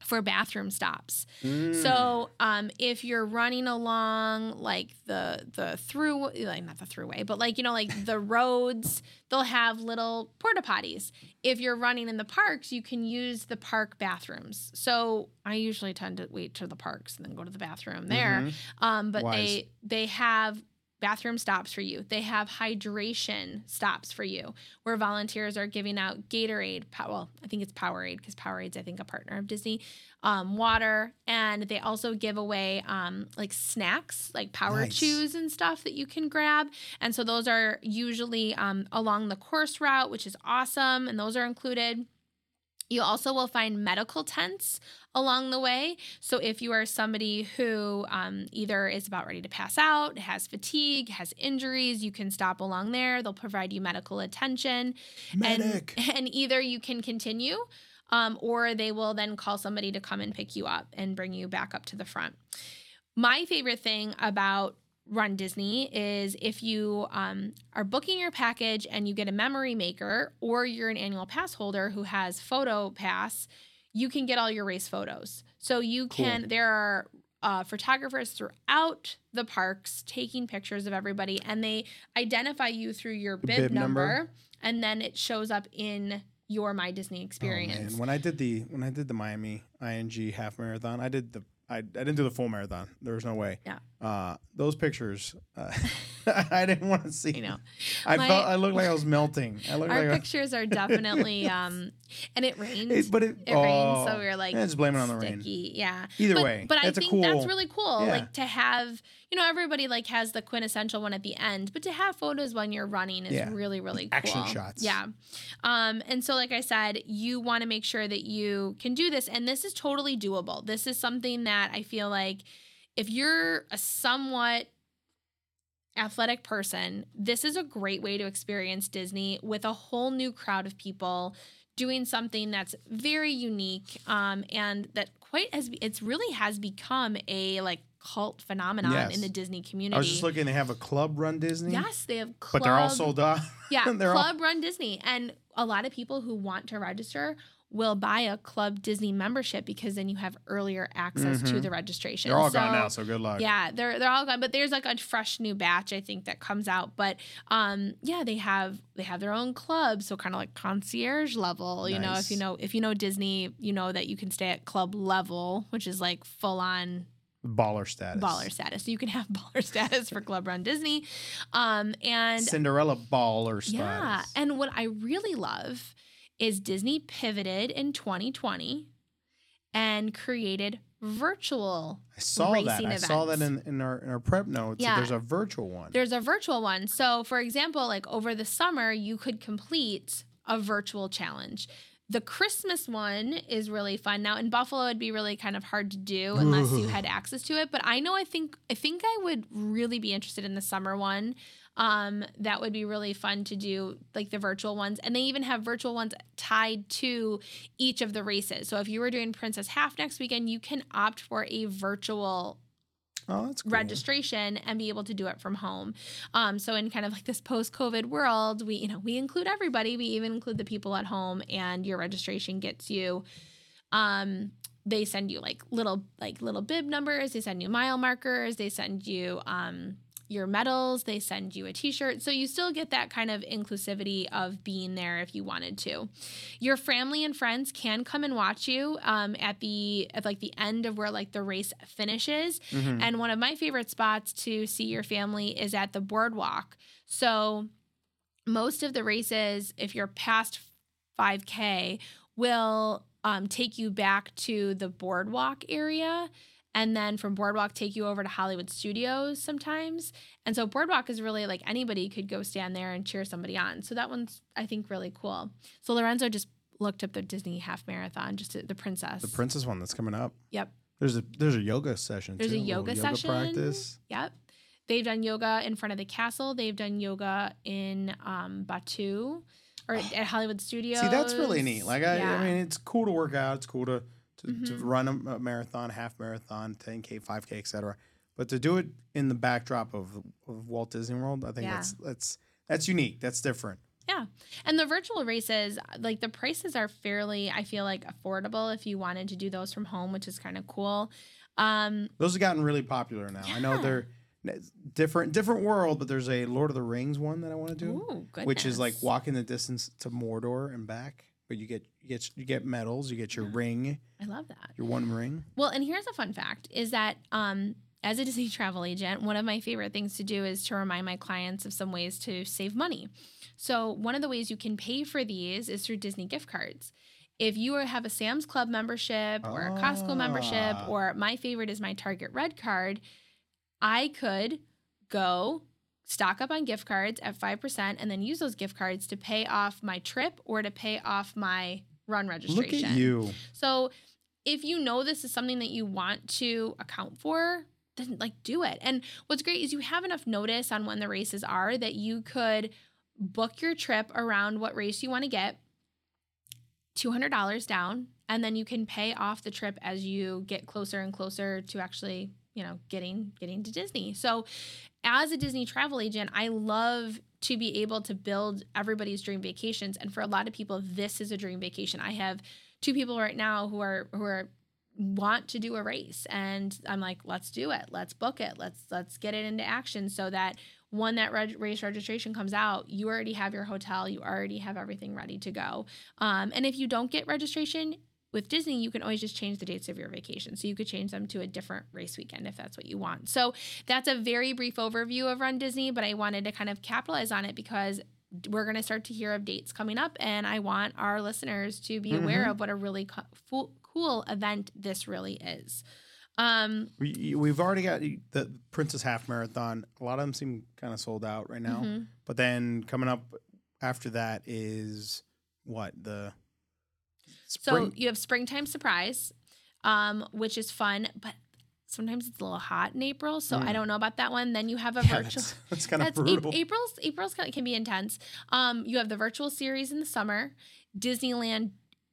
for bathroom stops. Mm. So um, if you're running along like the the through like not the throughway, but like you know like the [LAUGHS] roads, they'll have little porta potties. If you're running in the parks, you can use the park bathrooms. So I usually tend to wait to the parks and then go to the bathroom there. Mhm. Um, but Wise. they they have bathroom stops for you. They have hydration stops for you, where volunteers are giving out Gatorade. Well, I think it's Powerade because Powerade's I think a partner of Disney. Um, water, and they also give away um, like snacks, like power Nice. chews and stuff that you can grab. And so those are usually um, along the course route, which is awesome, and those are included. You also will find medical tents along the way. So if you are somebody who um, either is about ready to pass out, has fatigue, has injuries, you can stop along there. They'll provide you medical attention. Medic. And, [LAUGHS] and either you can continue um, or they will then call somebody to come and pick you up and bring you back up to the front. My favorite thing about Run Disney is if you um, are booking your package and you get a memory maker, or you're an annual pass holder who has Photo Pass, you can get all your race photos. So you Cool. can. There are uh, photographers throughout the parks taking pictures of everybody, and they identify you through your bib, bib number. number, and then it shows up in your My Disney Oh, experience. man. When I did the when I did the Miami ING half marathon, I did the I, I didn't do the full marathon. There was no way. Yeah. Uh, those pictures, uh, [LAUGHS] I didn't want to see. You know. I My- felt I looked like I was melting. I looked Our like pictures are definitely, [LAUGHS] um, and it rained. It, but it, it rained, so oh, we were like, yeah, just blame it on the rain. Yeah. Either but, way, but I think cool. that's really cool. yeah. Like to have, you know, everybody like has the quintessential one at the end, but to have photos when you're running is Yeah. really, really cool. Action shots. Yeah. Um, and so, like I said, you want to make sure that you can do this, and this is totally doable. This is something that I feel like if you're a somewhat athletic person, this is a great way to experience Disney with a whole new crowd of people doing something that's very unique um, and that quite has it's really has become a like cult phenomenon Yes. in the Disney community. I was just looking. They have a club run Disney. Yes, they have club, but they're all sold out. [LAUGHS] yeah, they're all- Club Run Disney. And a lot of people who want to register will buy a Club Disney membership because then you have earlier access to Mhm. the registration. They're all So, gone now. So good luck. Yeah, they're they're all gone, but there's like a fresh new batch I think that comes out. But um, yeah, they have they have their own club, so kind of like concierge level. You know, if you know if you know Disney, you know that you can stay at club level, which is like full on Baller status. baller status. So you can have [LAUGHS] baller status for Club Run Disney, um, and Cinderella baller status. yeah. And what I really love is Disney pivoted in 2020 and created virtual. I saw that. racing I saw that in, in our in our prep notes. Yeah. There's a virtual one. There's a virtual one. So, for example, like over the summer, you could complete a virtual challenge. The Christmas one is really fun. Now in Buffalo, it'd be really kind of hard to do unless you had access to it. But I know I think I think I would really be interested in the summer one. Um, that would be really fun to do, like the virtual ones. And they even have virtual ones tied to each of the races. So if you were doing Princess Half next weekend, you can opt for a virtual oh, that's cool. registration and be able to do it from home. Um, so in kind of like this post-COVID world, we you know we include everybody. We even include the people at home, and your registration gets you. Um, they send you like little like little bib numbers. They send you mile markers. They send you um, your medals. They send you a T-shirt. So you still get that kind of inclusivity of being there if you wanted to. Your family and friends can come and watch you um, at the at like the end of where like the race finishes. Mhm. And one of my favorite spots to see your family is at the boardwalk. So most of the races, if you're past 5K, will um, take you back to the boardwalk area. And then from boardwalk, take you over to Hollywood Studios sometimes. And so boardwalk is really like anybody could go stand there and cheer somebody on. So that one's, I think, really cool. So Lorenzo just looked up the Disney half marathon, just the princess. The princess one that's coming up. Yep. There's a there's a yoga session. There's a too, little yoga session. practice. Yep. They've done yoga in front of the castle. They've done yoga in um, Batu or [SIGHS] at Hollywood Studios. See, that's really neat. Like I, Yeah. I mean, it's cool to work out. It's cool to to, to Mhm. run a, marathon, half marathon, 10k, 5k, etc. But to do it in the backdrop of, of Walt Disney World, I think Yeah. that's that's that's unique. That's different. Yeah. And the virtual races, like the prices are fairly, I feel like, affordable if you wanted to do those from home, which is kind of cool. Um, Those have gotten really popular now. I know they're different different world, but there's a Lord of the Rings one that I want to do, ooh, which is like walking the distance to Mordor and back. But you get you get you get medals, you get your Yeah. ring, I love that. your one ring. Well, and here's a fun fact is that um, as a Disney travel agent, one of my favorite things to do is to remind my clients of some ways to save money. So, one of the ways you can pay for these is through Disney gift cards. If you have a Sam's Club membership or a Costco membership, Ah. or my favorite is my Target Red card, I could go stock up on gift cards at 5% and then use those gift cards to pay off my trip or to pay off my run registration. Look at you. So if you know this is something that you want to account for, then like do it. And what's great is you have enough notice on when the races are that you could book your trip around what race you want to get, $200 down, and then you can pay off the trip as you get closer and closer to actually, you know, getting getting to Disney. So as a Disney travel agent, I love to be able to build everybody's dream vacations. And for a lot of people, this is a dream vacation. I have two people right now who are who are want to do a race and i'm like let's do it let's book it let's let's get it into action so that when that reg- race registration comes out you already have your hotel you already have everything ready to go um, and if you don't get registration with Disney, you can always just change the dates of your vacation. So you could change them to a different race weekend if that's what you want. So that's a very brief overview of Run Disney, but I wanted to kind of capitalize on it because we're going to start to hear of dates coming up and I want our listeners to be aware Mhm. of what a really co- fo- cool event this really is. Um, We, we've already got the Princess Half Marathon. A lot of them seem kind of sold out right now. mhm. But then coming up after that is what the So you have Springtime Surprise, um, which is fun, but sometimes it's a little hot in April. So I Mm. don't know about that one. Then you have a yeah, virtual. [LAUGHS] that's, that's kind of brutal. April's April's kind of, can be intense. Um, you have the virtual series in the summer. Disneyland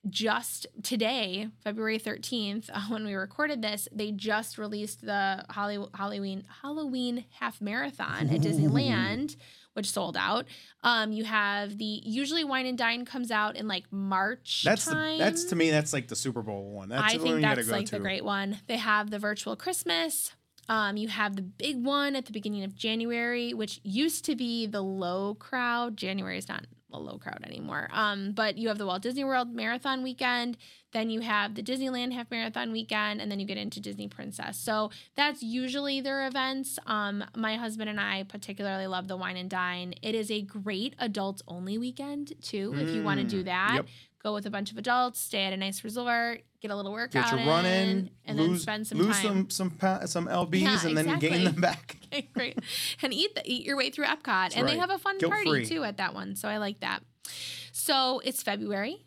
just today, February thirteenth, uh, [LAUGHS] when we recorded this, they just released the Holly- Halloween Halloween half marathon at. Disneyland, which sold out. Um, you have the usually Wine and Dine comes out in like March. That's the, that's to me that's like the Super Bowl one. That's I the think one you gotta that's go like to. the great one. They have the virtual Christmas. Um, you have the big one at the beginning of January, which used to be the low crowd. January is not a low crowd anymore. Um, but you have the Walt Disney World Marathon weekend. Then you have the Disneyland Half Marathon weekend, and then you get into Disney Princess. So that's usually their events. Um, my husband and I particularly love the Wine and Dine. It is a great adults only weekend too. If you want to do Mm, that, yep. go with a bunch of adults, stay at a nice resort, get a little workout Get your run in, and lose, then spend some lose time. some some some lbs, Yeah, and then gain them back. [LAUGHS] Okay, great. And eat the, eat your way through Epcot. and right. they have a fun Guilt-free. party too at that one. So I like that. So it's February.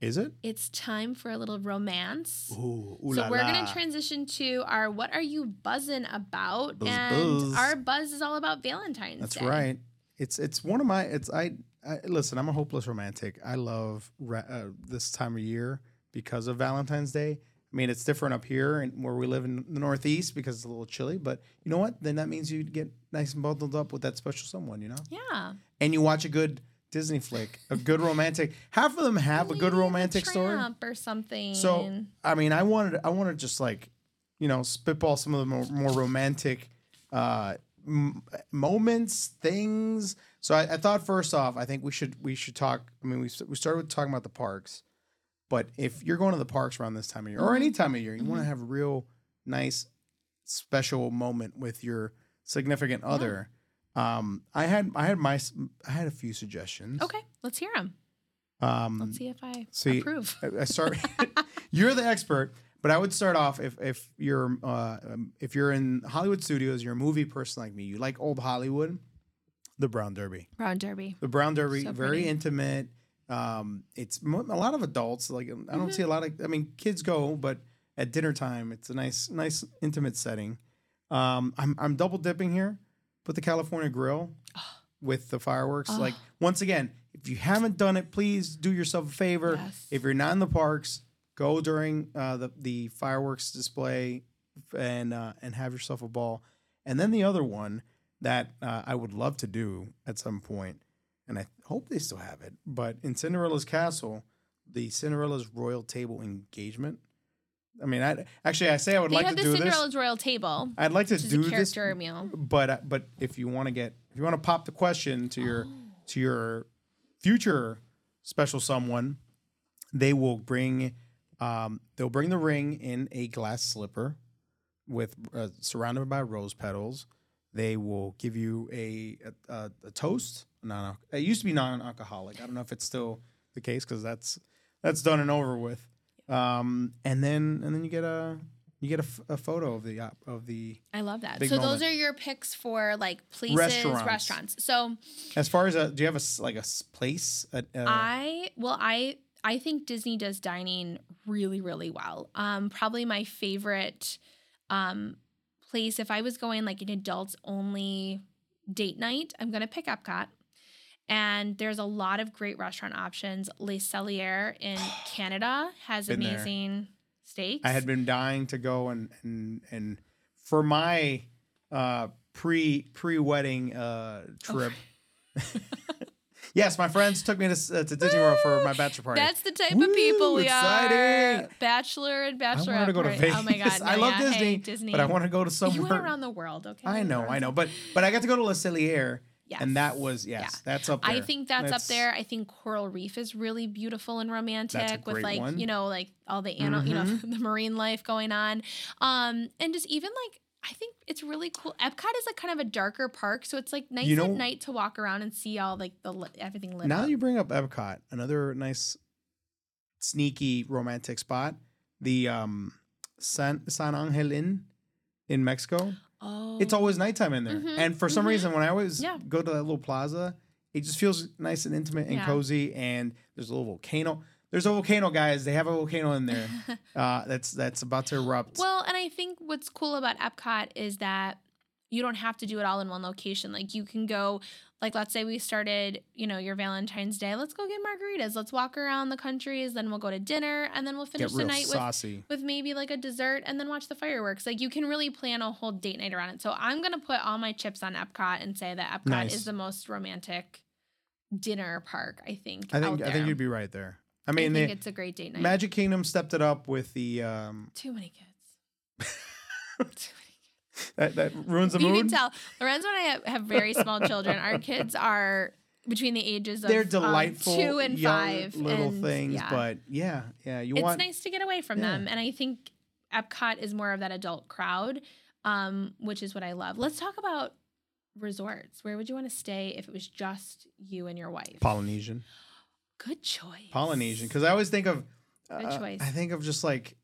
Is it? It's time for a little romance. Ooh, ooh so la we're la. gonna transition to our what are you buzzing about? Buzz, and buzz. our buzz is all about Valentine's That's Day. right. It's it's one of my it's I, I listen. I'm a hopeless romantic. I love uh, this time of year because of Valentine's Day. I mean, it's different up here and where we live in the Northeast because it's a little chilly. But you know what? Then that means you get nice and bundled up with that special someone. You know, Yeah. and you watch a good Disney flick, a good romantic. Half of them have a good romantic story. Or something. So I mean, I wanted I wanted to just like, you know, spitball some of the more, more romantic uh, m- moments, things. So I, I thought first off, I think we should we should talk. I mean, we we started with talking about the parks, but if you're going to the parks around this time of year or any time of year, you want to have a real nice special moment with your significant other. Um, I had I had my I had a few suggestions. okay, let's hear them. Um, Let's see if I see, approve. I I start. [LAUGHS] [LAUGHS] you're the expert, but I would start off if if you're uh, um, if you're in Hollywood studios, you're a movie person like me. You like old Hollywood, the Brown Derby. Brown Derby. The Brown Derby, So very intimate. Um, it's mo- a lot of adults. Like I don't Mm-hmm. see a lot of. I mean, kids go, but at dinner time, it's a nice, nice intimate setting. Um, I'm I'm double dipping here. Put the California Grill [GASPS] with the fireworks. Like once again, if you haven't done it, please do yourself a favor. Yes. If you're not in the parks, go during uh, the the fireworks display and uh, and have yourself a ball. And then the other one that uh, I would love to do at some point, and I hope they still have it. But in Cinderella's castle, the Cinderella's royal table engagement. I mean, I actually I say I would They like to do Cinderella's this. Cinderella's royal Table, I'd like to do this, character meal. but uh, but if you want to get if you want to pop the question to your [GASPS] to your future special someone, they will bring um, they'll bring the ring in a glass slipper with uh, surrounded by rose petals. They will give you a a, a, toast. Non it used to be non-alcoholic. I don't know if it's still the case because that's that's done and over with. Um, and then and then you get a you get a, f- a photo of the op- of the I love that. So moment. those are your picks for like places, Restaurants. restaurants. So As far as a, do you have a like a place? A, a, I well I I think Disney does dining really really well. Um probably my favorite um place if I was going like an adults only date night, I'm going to pick Epcot. And there's a lot of great restaurant options. Les Cellier in [SIGHS] Canada has Been there. amazing steaks. I had been dying to go and and and for my uh, pre pre wedding uh, trip. [LAUGHS] [LAUGHS] Yes, my friends took me to, uh, to Disney World for my bachelor party. That's the type Woo, of people we exciting. are. Bachelor and I bachelorette. wanted to go to party. Vegas. Oh my god! [LAUGHS] I love yeah, Disney, hey, Disney, but I want to go to somewhere. You went around the world, okay? I know, I know, but but I got to go to Le Cellier, and that was yes, Yeah. that's up there. I think that's, up there. I think Coral Reef is really beautiful and romantic with like one. you know like all the animal, you know Mhm. [LAUGHS] the marine life going on, um, and just even like I think it's really cool. Epcot is like kind of a darker park, so it's like nice You at night to walk around and see all like the li- everything lit Now up. you bring up Epcot, another nice, sneaky romantic spot, the um San San Angel Inn in Mexico. oh, It's always nighttime in there, Mhm, and for some mhm. reason, when I always Yeah. go to that little plaza, it just feels nice and intimate and Yeah. cozy. And there's a little volcano. There's a volcano, guys. They have a volcano in there. [LAUGHS] uh, that's that's about to erupt. Well, and I think what's cool about Epcot is that you don't have to do it all in one location. Like you can go, like let's say we started, you know, your Valentine's Day. Let's go get margaritas. Let's walk around the countries. Then we'll go to dinner, and then we'll finish the night with saucy. with maybe like a dessert, and then watch the fireworks. Like you can really plan a whole date night around it. So I'm gonna put all my chips on Epcot and say that Epcot Nice. is the most romantic dinner park. I think. I think I think you'd be right there. I I mean, think the it's a great date night. Magic Kingdom stepped it up with the um Too many kids. [LAUGHS] Too many kids. that that ruins the you mood. can tell Lorenzo and I have, have very small children. Our kids are between the ages of They're um, delightful, two and five. little and, things, yeah. but yeah, yeah, you it's want nice to get away from Yeah. them. And I think Epcot is more of that adult crowd, um, which is what I love. Let's talk about resorts. Where would you want to stay if it was just you and your wife? Polynesian, Good choice. Polynesian, because I always think of Good uh, choice. I think of just like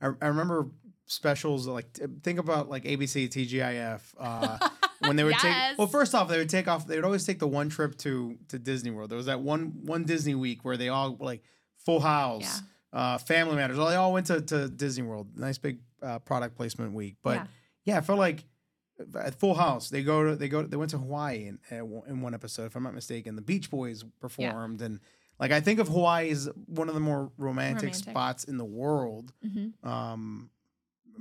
I, I remember specials like think about like ABC TGIF uh, [LAUGHS] when they would take. Well, first off, they would take off. They would always take the one trip to to Disney World. There was that one one Disney week where they all like Full House, uh, Family Matters. They all went to, to Disney World. Nice big uh, product placement week. But Yeah. yeah. I felt like at Full House they go to they go they went to Hawaii in uh, in one episode if I'm not mistaken. The Beach Boys performed and. Like I think of Hawaii as one of the more romantic, Romantic. spots in the world, Mhm. um,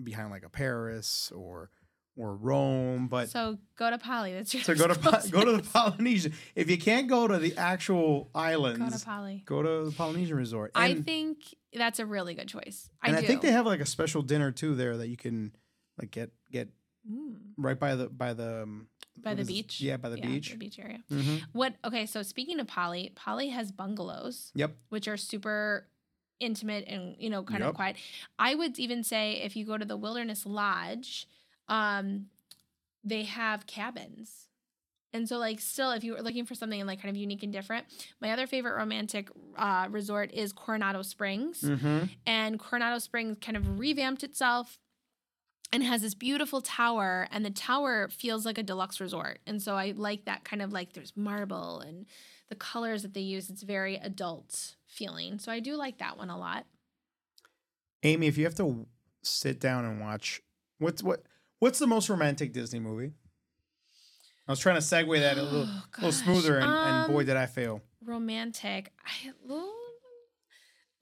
behind like a Paris or or Rome. But so, So go to Poly. That's your go to Po- go to the [LAUGHS] Polynesian. If you can't go to the actual islands, Go to Poly. go to the Polynesian resort. I think that's a really good choice. I and do. I think they have like a special dinner too there that you can like get get Mm. right by the by the um, by the is beach. Yeah, by the beach. The beach area. hmm What? Okay, so speaking of Poly, Poly has bungalows, Yep. which are super intimate and you know kind Yep. of quiet. I would even say if you go to the Wilderness Lodge, um, they have cabins. And so, like, still, if you were looking for something like kind of unique and different, my other favorite romantic uh, resort is Coronado Springs. hmm And Coronado Springs kind of revamped itself and has this beautiful tower and the tower feels like a deluxe resort. And so i like that kind of like there's marble and the colors that they use. It's very adult feeling. So i do like that one a lot. Amy, if you have to sit down and watch, what's what what's the most romantic Disney movie? I was trying to segue that a little, Oh, little smoother, and, and boy, Um, did I fail. romantic. I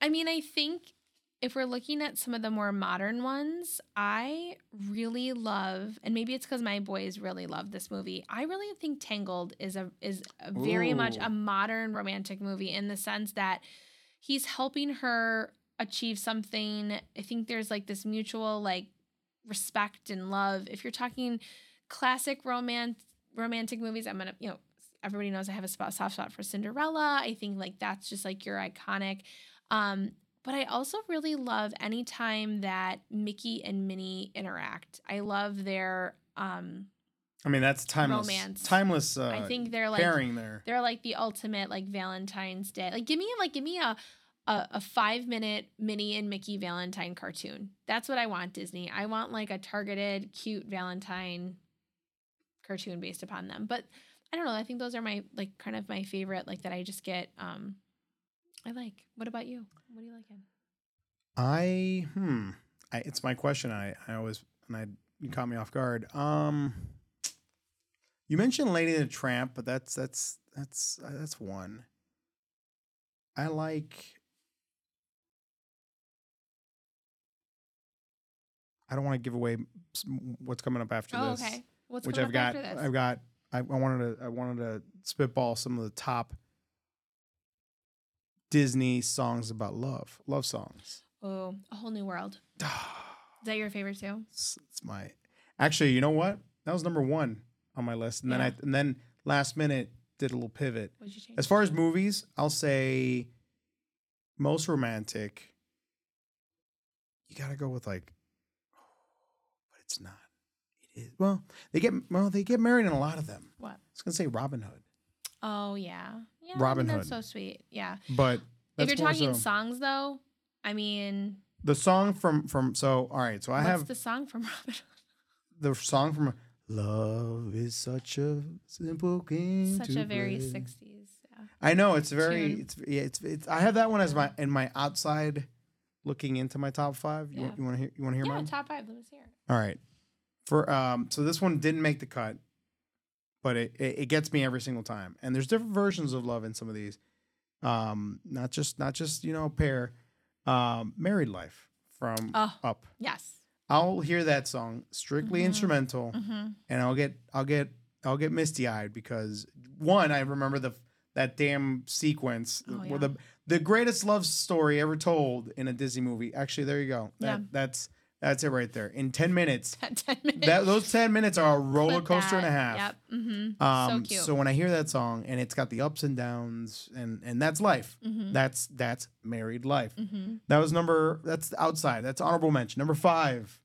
i mean i think if we're looking at some of the more modern ones i really love and maybe it's because my boys really love this movie i really think tangled is a is a very much a modern romantic movie in the sense that he's helping her achieve something. I think there's like this mutual like respect and love. If you're talking classic romance romantic movies i'm gonna you know everybody knows i have a spot, soft spot for cinderella. I think like that's just like your iconic. Um but i also really love anytime that mickey and minnie interact i love their um I mean, that's timeless. romance. Timeless. Uh, i think they're like pairing there. they're like the ultimate like Valentine's Day. Like give me like give me a a, a five minute Minnie and Mickey Valentine cartoon. That's what I want, Disney. I want like a targeted, cute Valentine cartoon based upon them. But I don't know. I think those are my like kind of my favorite, like that I just get um I like. What about you? What do you like in? I hmm. I, it's my question. I I always and I you caught me off guard. Um, you mentioned Lady and the Tramp, but that's that's that's uh, that's one. I like. I don't want to give away what's coming up after Oh, this, okay. What's which coming I've up got. after this? I've got. I, I wanted to. I wanted to spitball some of the top Disney songs about love, love songs. Oh, a whole new world. [SIGHS] Is that your favorite too? It's, it's my actually. You know what? That was number one on my list, and then I and then last minute did a little pivot. What'd you change? As far as movies, I'll say most romantic. You gotta go with like, but it's not. It is well. They get well. They get married in a lot of them. what? I was gonna say Robin Hood, Oh yeah, yeah. I Robin mean, That's Hood. so sweet. Yeah. but if you're talking so- songs, though, I mean, the song from from so all right. So I what's have the song from [LAUGHS] Robin? Hood? the song from Love is such a simple game. Such a very '60s. Yeah. I know it's very tune. it's yeah it's it's I have that one as my in my outside looking into my top five. You, Yeah. want you want to hear you want to hear Yeah, mine? top five. Let's hear. it. All right. For um so this one didn't make the cut, but it, it it gets me every single time. And there's different versions of love in some of these. Um not just not just, you know, pair. Um Married Life from Oh. Up. Yes. I'll hear that song strictly Mhm. instrumental Mm-hmm. and I'll get I'll get I'll get misty eyed because one I remember the that damn sequence Oh, where yeah. the the greatest love story ever told in a Disney movie. Actually, there you go. That, Yeah. That's that's it right there. In ten minutes, [LAUGHS] Ten minutes. that those ten minutes are a roller coaster and a half. Yep. Mm-hmm. Um, so cute. so when I hear that song and it's got the ups and downs and and that's life. mm-hmm. That's that's married life. Mm-hmm. That was number. That's outside. That's honorable mention. Number five.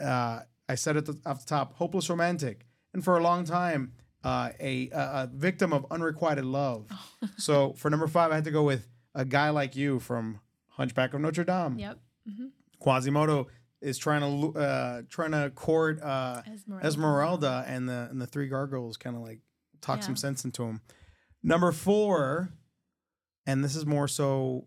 Uh, I said it the, off the top. Hopeless romantic, and for a long time, uh, a, a a victim of unrequited love. [LAUGHS] so for number five, I had to go with a guy like you from Hunchback of Notre Dame. Yep. Mm-hmm. Quasimodo is trying to uh, trying to court uh, Esmeralda. Esmeralda, and the and the three gargoyles kind of like talk some sense into him. Number four, and this is more so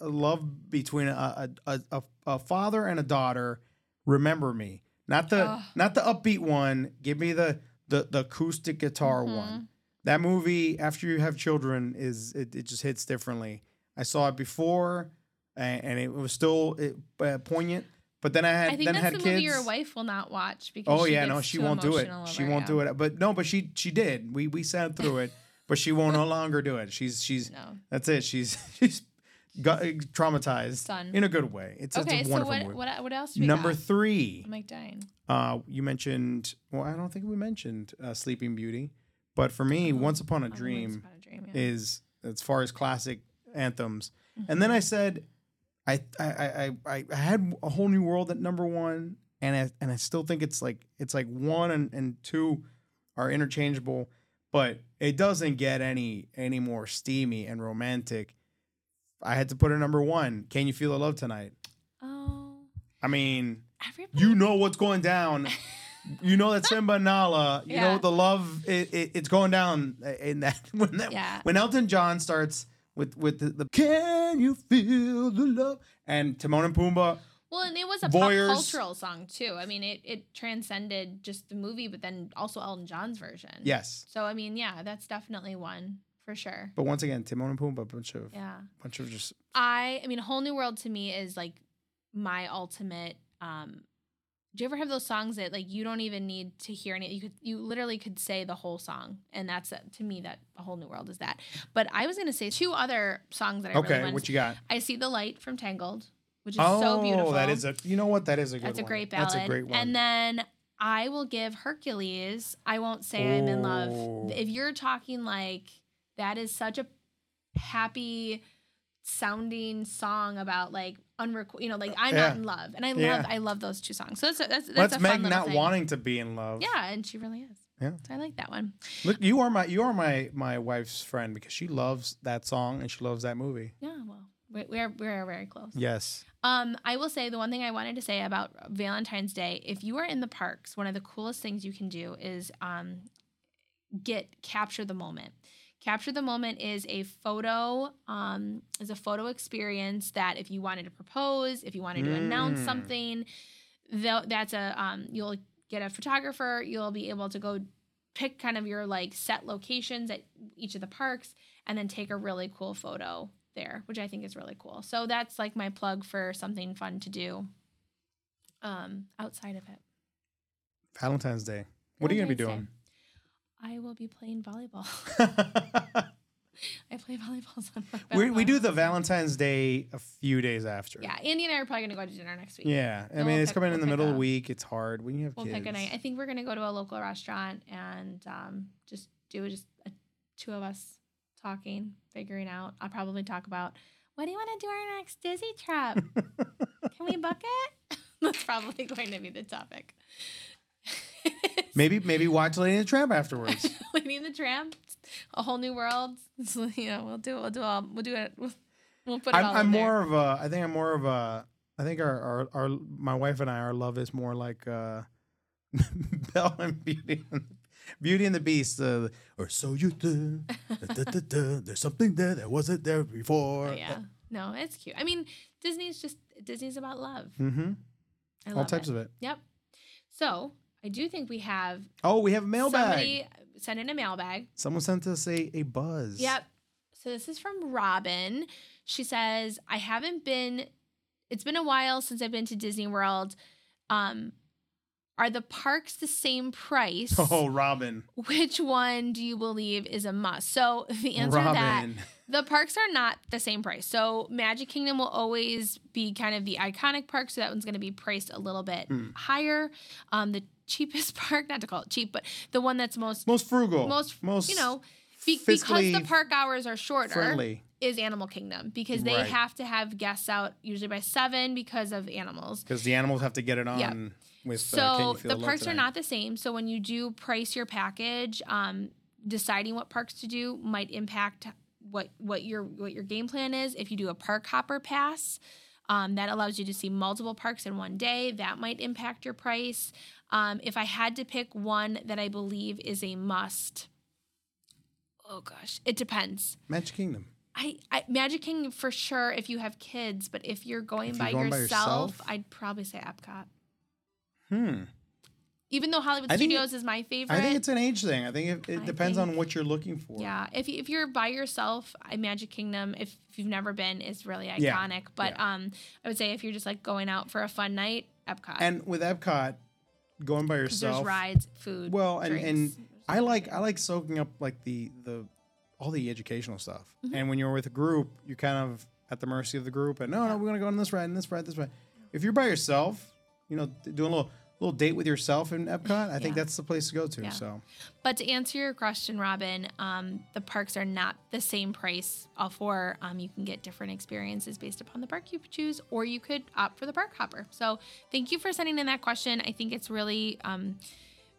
a love between a a, a, a, father and a daughter. Remember me, not the not the upbeat one. Give me the the the acoustic guitar Mhm. one. That movie, after you have children, is it, it just hits differently. I saw it before, and, and it was still it, uh, poignant. But then I had I think then that's had the kids. movie your wife will not watch because Oh she yeah, no, she won't do it. She won't do it. But no, but she she did. We we sat through it, but she won't no [LAUGHS] longer do it. She's she's No. that's it. She's [LAUGHS] she's got traumatized Done. in a good way. It's, Okay, it's a so wonderful what, movie. what what else Number got? three, I'm like dying. uh, you mentioned. Well, I don't think we mentioned uh, Sleeping Beauty, but for me, Oh, Once Upon a Oh, Dream Upon a Dream, yeah. is as far as classic anthems. And then I said, I I I I, had a whole new world at number one, and I and I still think it's like it's like one and, and two are interchangeable, but it doesn't get any any more steamy and romantic. I had to put it number one. Can you feel the love tonight? oh, I mean, everybody. you know what's going down. [LAUGHS] You know that Simba and Nala. You Yeah. know the love. It, it, it's going down in that [LAUGHS] when that Yeah. when Elton John starts with with the, the Can you feel the love and Timon and Pumbaa. Well, and it was a Voyeurs. pop cultural song too. I mean, it it transcended just the movie, but then also Elton John's version. Yes, So I mean, yeah, that's definitely one for sure. but once again, Timon and Pumbaa, bunch of Yeah. bunch of just I I mean, a Whole New World to me is like my ultimate. um Do you ever have those songs that like you don't even need to hear any? You could you literally could say the whole song, and that's uh, to me that a whole new world is that. But I was gonna say two other songs that I okay. really what you got? I see the light from Tangled, which is oh, so beautiful. that is a. You know what? That is a good. That's a one. great ballad. That's a great one. And then I will give Hercules. I won't say I'm in love. If you're talking like that is such a happy sounding song about like unrequ- you know, like I'm Yeah. not in love, and I Yeah. love I love those two songs. So that's a, that's, that's That's a fun Meg not thing. wanting to be in love. Yeah, and she really is. Yeah. So I like that one. Look, you are my you are my my wife's friend because she loves that song and she loves that movie. Yeah, well, we we are we are very close. Yes. Um, I will say the one thing I wanted to say about Valentine's Day, if you are in the parks, one of the coolest things you can do is um, get capture the moment. Capture the moment is a photo, um, is a photo experience that if you wanted to propose, if you wanted to announce Mm. something, tho- that's a um, you'll get a photographer. You'll be able to go pick kind of your like set locations at each of the parks, and then take a really cool photo there, which I think is really cool. So that's like my plug for something fun to do um, outside of it. Valentine's Day. What are you gonna be Valentine's doing? I will be playing volleyball. [LAUGHS] [LAUGHS] I play volleyball. We, we do the Valentine's Day a few days after. Yeah, Andy and I are probably gonna go to dinner next week. Yeah. I We'll mean, it's pick- coming in we'll the pick middle of a- the week. It's hard when you have We'll kids. pick a night. I think we're gonna go to a local restaurant and um, just do just a, two of us talking, figuring out. I'll probably talk about what do you want to do our next Disney trip? [LAUGHS] Can we book it? That's probably going to be the topic. Maybe maybe watch Lady and the Tramp afterwards. [LAUGHS] Lady and the Tramp, a whole new world. So, you know, we'll do we'll do all we'll do it. We'll, we'll put it I'm, all I'm in there. more of a. I think I'm more of a. I think our our, our my wife and I our love is more like uh, [LAUGHS] Belle and Beauty and Beauty and the Beast. Uh, or so you do. Da, da, da. [LAUGHS] There's something there that wasn't there before. Oh, yeah. No, it's cute. I mean, Disney's just Disney's about love. Mm-hmm. I All types it. of it. Yep. So I do think we have Oh, we have a mailbag. somebody sent in a mailbag. Someone sent us a, a buzz. Yep. So this is from Robin. She says, I haven't been, it's been a while since I've been to Disney World. Um, are the parks the same price? Oh, Robin. Which one do you believe is a must? So the answer to that the parks are not the same price. So Magic Kingdom will always be kind of the iconic park. So that one's going to be priced a little bit Hmm. higher. Um, the cheapest [LAUGHS] park, not to call it cheap, but the one that's most, Most frugal. most, most you know, be- because the park hours are shorter friendly. is Animal Kingdom because they Right. have to have guests out usually by seven because of animals. Because the animals have to get it on Yep. with uh, So Feel the parks are not the same. So when you do price your package, um, deciding what parks to do might impact what what your what your game plan is. If you do a park hopper pass, um, that allows you to see multiple parks in one day. That might impact your price. Um, if I had to pick one that I believe is a must, oh gosh, it depends. Magic Kingdom. I, I Magic Kingdom for sure if you have kids, but if you're going, If by, you're going by yourself, yourself? I'd probably say Epcot. Hmm. Even though Hollywood I Studios is my favorite. I think it's an age thing. I think it, it I depends on what you're looking for. yeah, if if you're by yourself, Magic Kingdom, if, if you've never been, is really iconic. Yeah, But yeah. um, I would say if you're just like going out for a fun night, Epcot. And with Epcot, going by 'Cause there's yourself. rides, food. Well, and and. I like I like soaking up like the the all the educational stuff. Mm-hmm. And when you're with a group, you're kind of at the mercy of the group. And no, no, we're gonna go on this ride and this ride, this ride. If you're by yourself, you know, doing a little little date with yourself in Epcot, I think that's the place to go to. Yeah. So But to answer your question, Robin, um, the parks are not the same price. All four, um, you can get different experiences based upon the park you choose, or you could opt for the park hopper. So thank you for sending in that question. I think it's really um,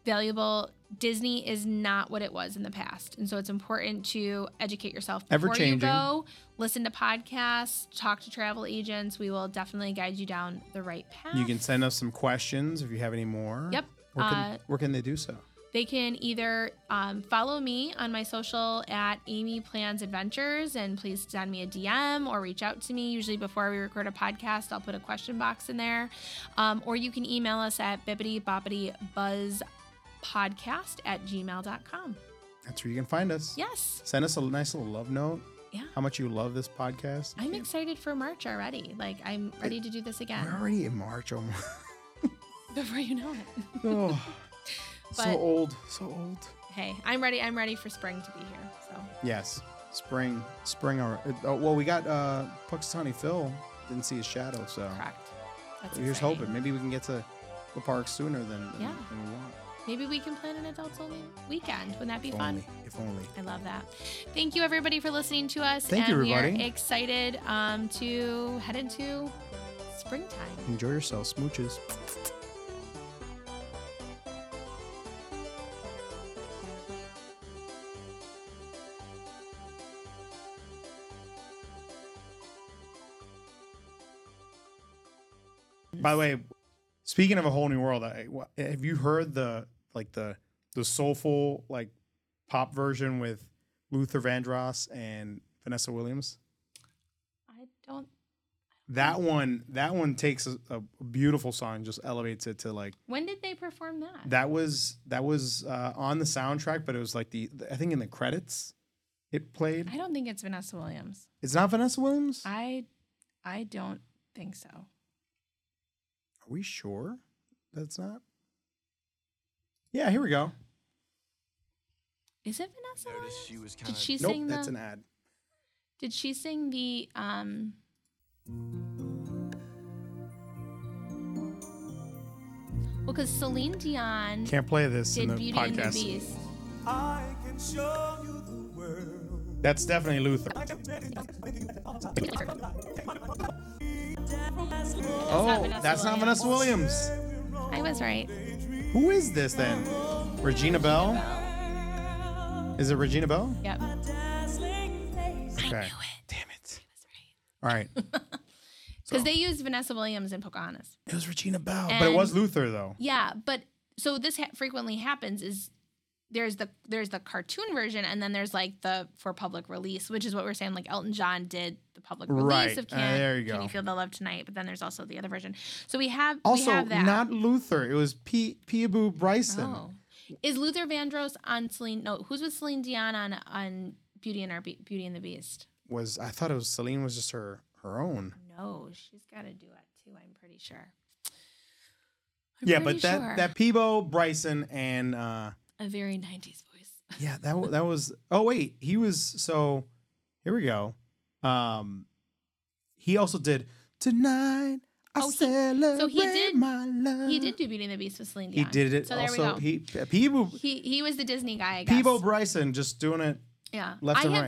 valuable. Disney is not what it was in the past, and so it's important to educate yourself before you go. Listen to podcasts, talk to travel agents. We will definitely guide you down the right path. you can send us some questions if you have any more. Yep. Where can, Uh, where can they do so? They can either um, follow me on my social at Amy Plans Adventures and please send me a DM or reach out to me. Usually before we record a podcast, I'll put a question box in there. Um, or you can email us at bibbidi bobbidi buzz podcast at gmail.com. That's where you can find us. Yes. Send us a nice little love note. Yeah. How much you love this podcast. I'm excited for March already. Like, I'm ready to do this We're again already in March almost. [LAUGHS] before you know it. [LAUGHS] oh, [LAUGHS] But- so old, so old. hey, I'm ready. I'm ready for spring to be here. So, Yes, spring, spring. Or oh, well, we got uh, Punxsutawney Phil. Didn't see his shadow, so correct. That's here's exciting. hoping. Maybe we can get to the park sooner than, than, Yeah. than we want. Maybe we can plan an adults only weekend. Wouldn't that be If fun? only, if only. I love that. Thank you, everybody, for listening to us. Thank and you, we are excited um, to head into springtime. Enjoy yourself, smooches. By the way, speaking of a whole new world, I, have you heard the like the the soulful like pop version with Luther Vandross and Vanessa Williams? I don't. That one, that one takes a, a beautiful song, just elevates it to like When did they perform that? that was that was uh, on the soundtrack, but it was like the I think in the credits it played. I don't think it's Vanessa Williams. It's not Vanessa Williams. I, I don't think so. Are we sure that's not? Yeah, here we go. Is it Vanessa? Noticed she Williams? was Did kinda- she Nope, sing that's the? an ad. Did she sing the? um Well, because Celine Dion Can't play this in the Beauty and the podcast. Beast. I can show you the world. That's definitely Luther. Oh, that's not Vanessa Williams. I was right. Who is this then? Regina Belle? Is it Regina Belle? Yep. Okay. Damn it. All right. [LAUGHS] Because they used Vanessa Williams in Pocahontas. It was Regina Belle, but it was Luther though. Yeah, but so this ha- frequently happens is there's the there's the cartoon version and then there's like the for public release, which is what we're saying. Like Elton John did the public release Right. of Uh, Can, there you Can go. You Feel the Love Tonight? But then there's also the other version. So we have we Also, have that. not Luther. It was P- Peabo Bryson. oh. Is Luther Vandross on Celine? No, who's with Celine Dion on on Beauty and Our Be- Beauty and the Beast? Was I thought it was Celine was just her her own. No, she's got to do it too. I'm pretty sure. I'm yeah, pretty but that sure. that Peabo Bryson and uh a very '90s voice. [LAUGHS] yeah, that that was Oh wait, he was so here we go. Um he also did Tonight I Oh, he- celebrate so he did- my love. He did do Beauty and the Beast with Celine Dion. He did it So there also we go. he Peabo He he was the Disney guy. I guess. Peabo Bryson just doing it yeah. left I and have, right.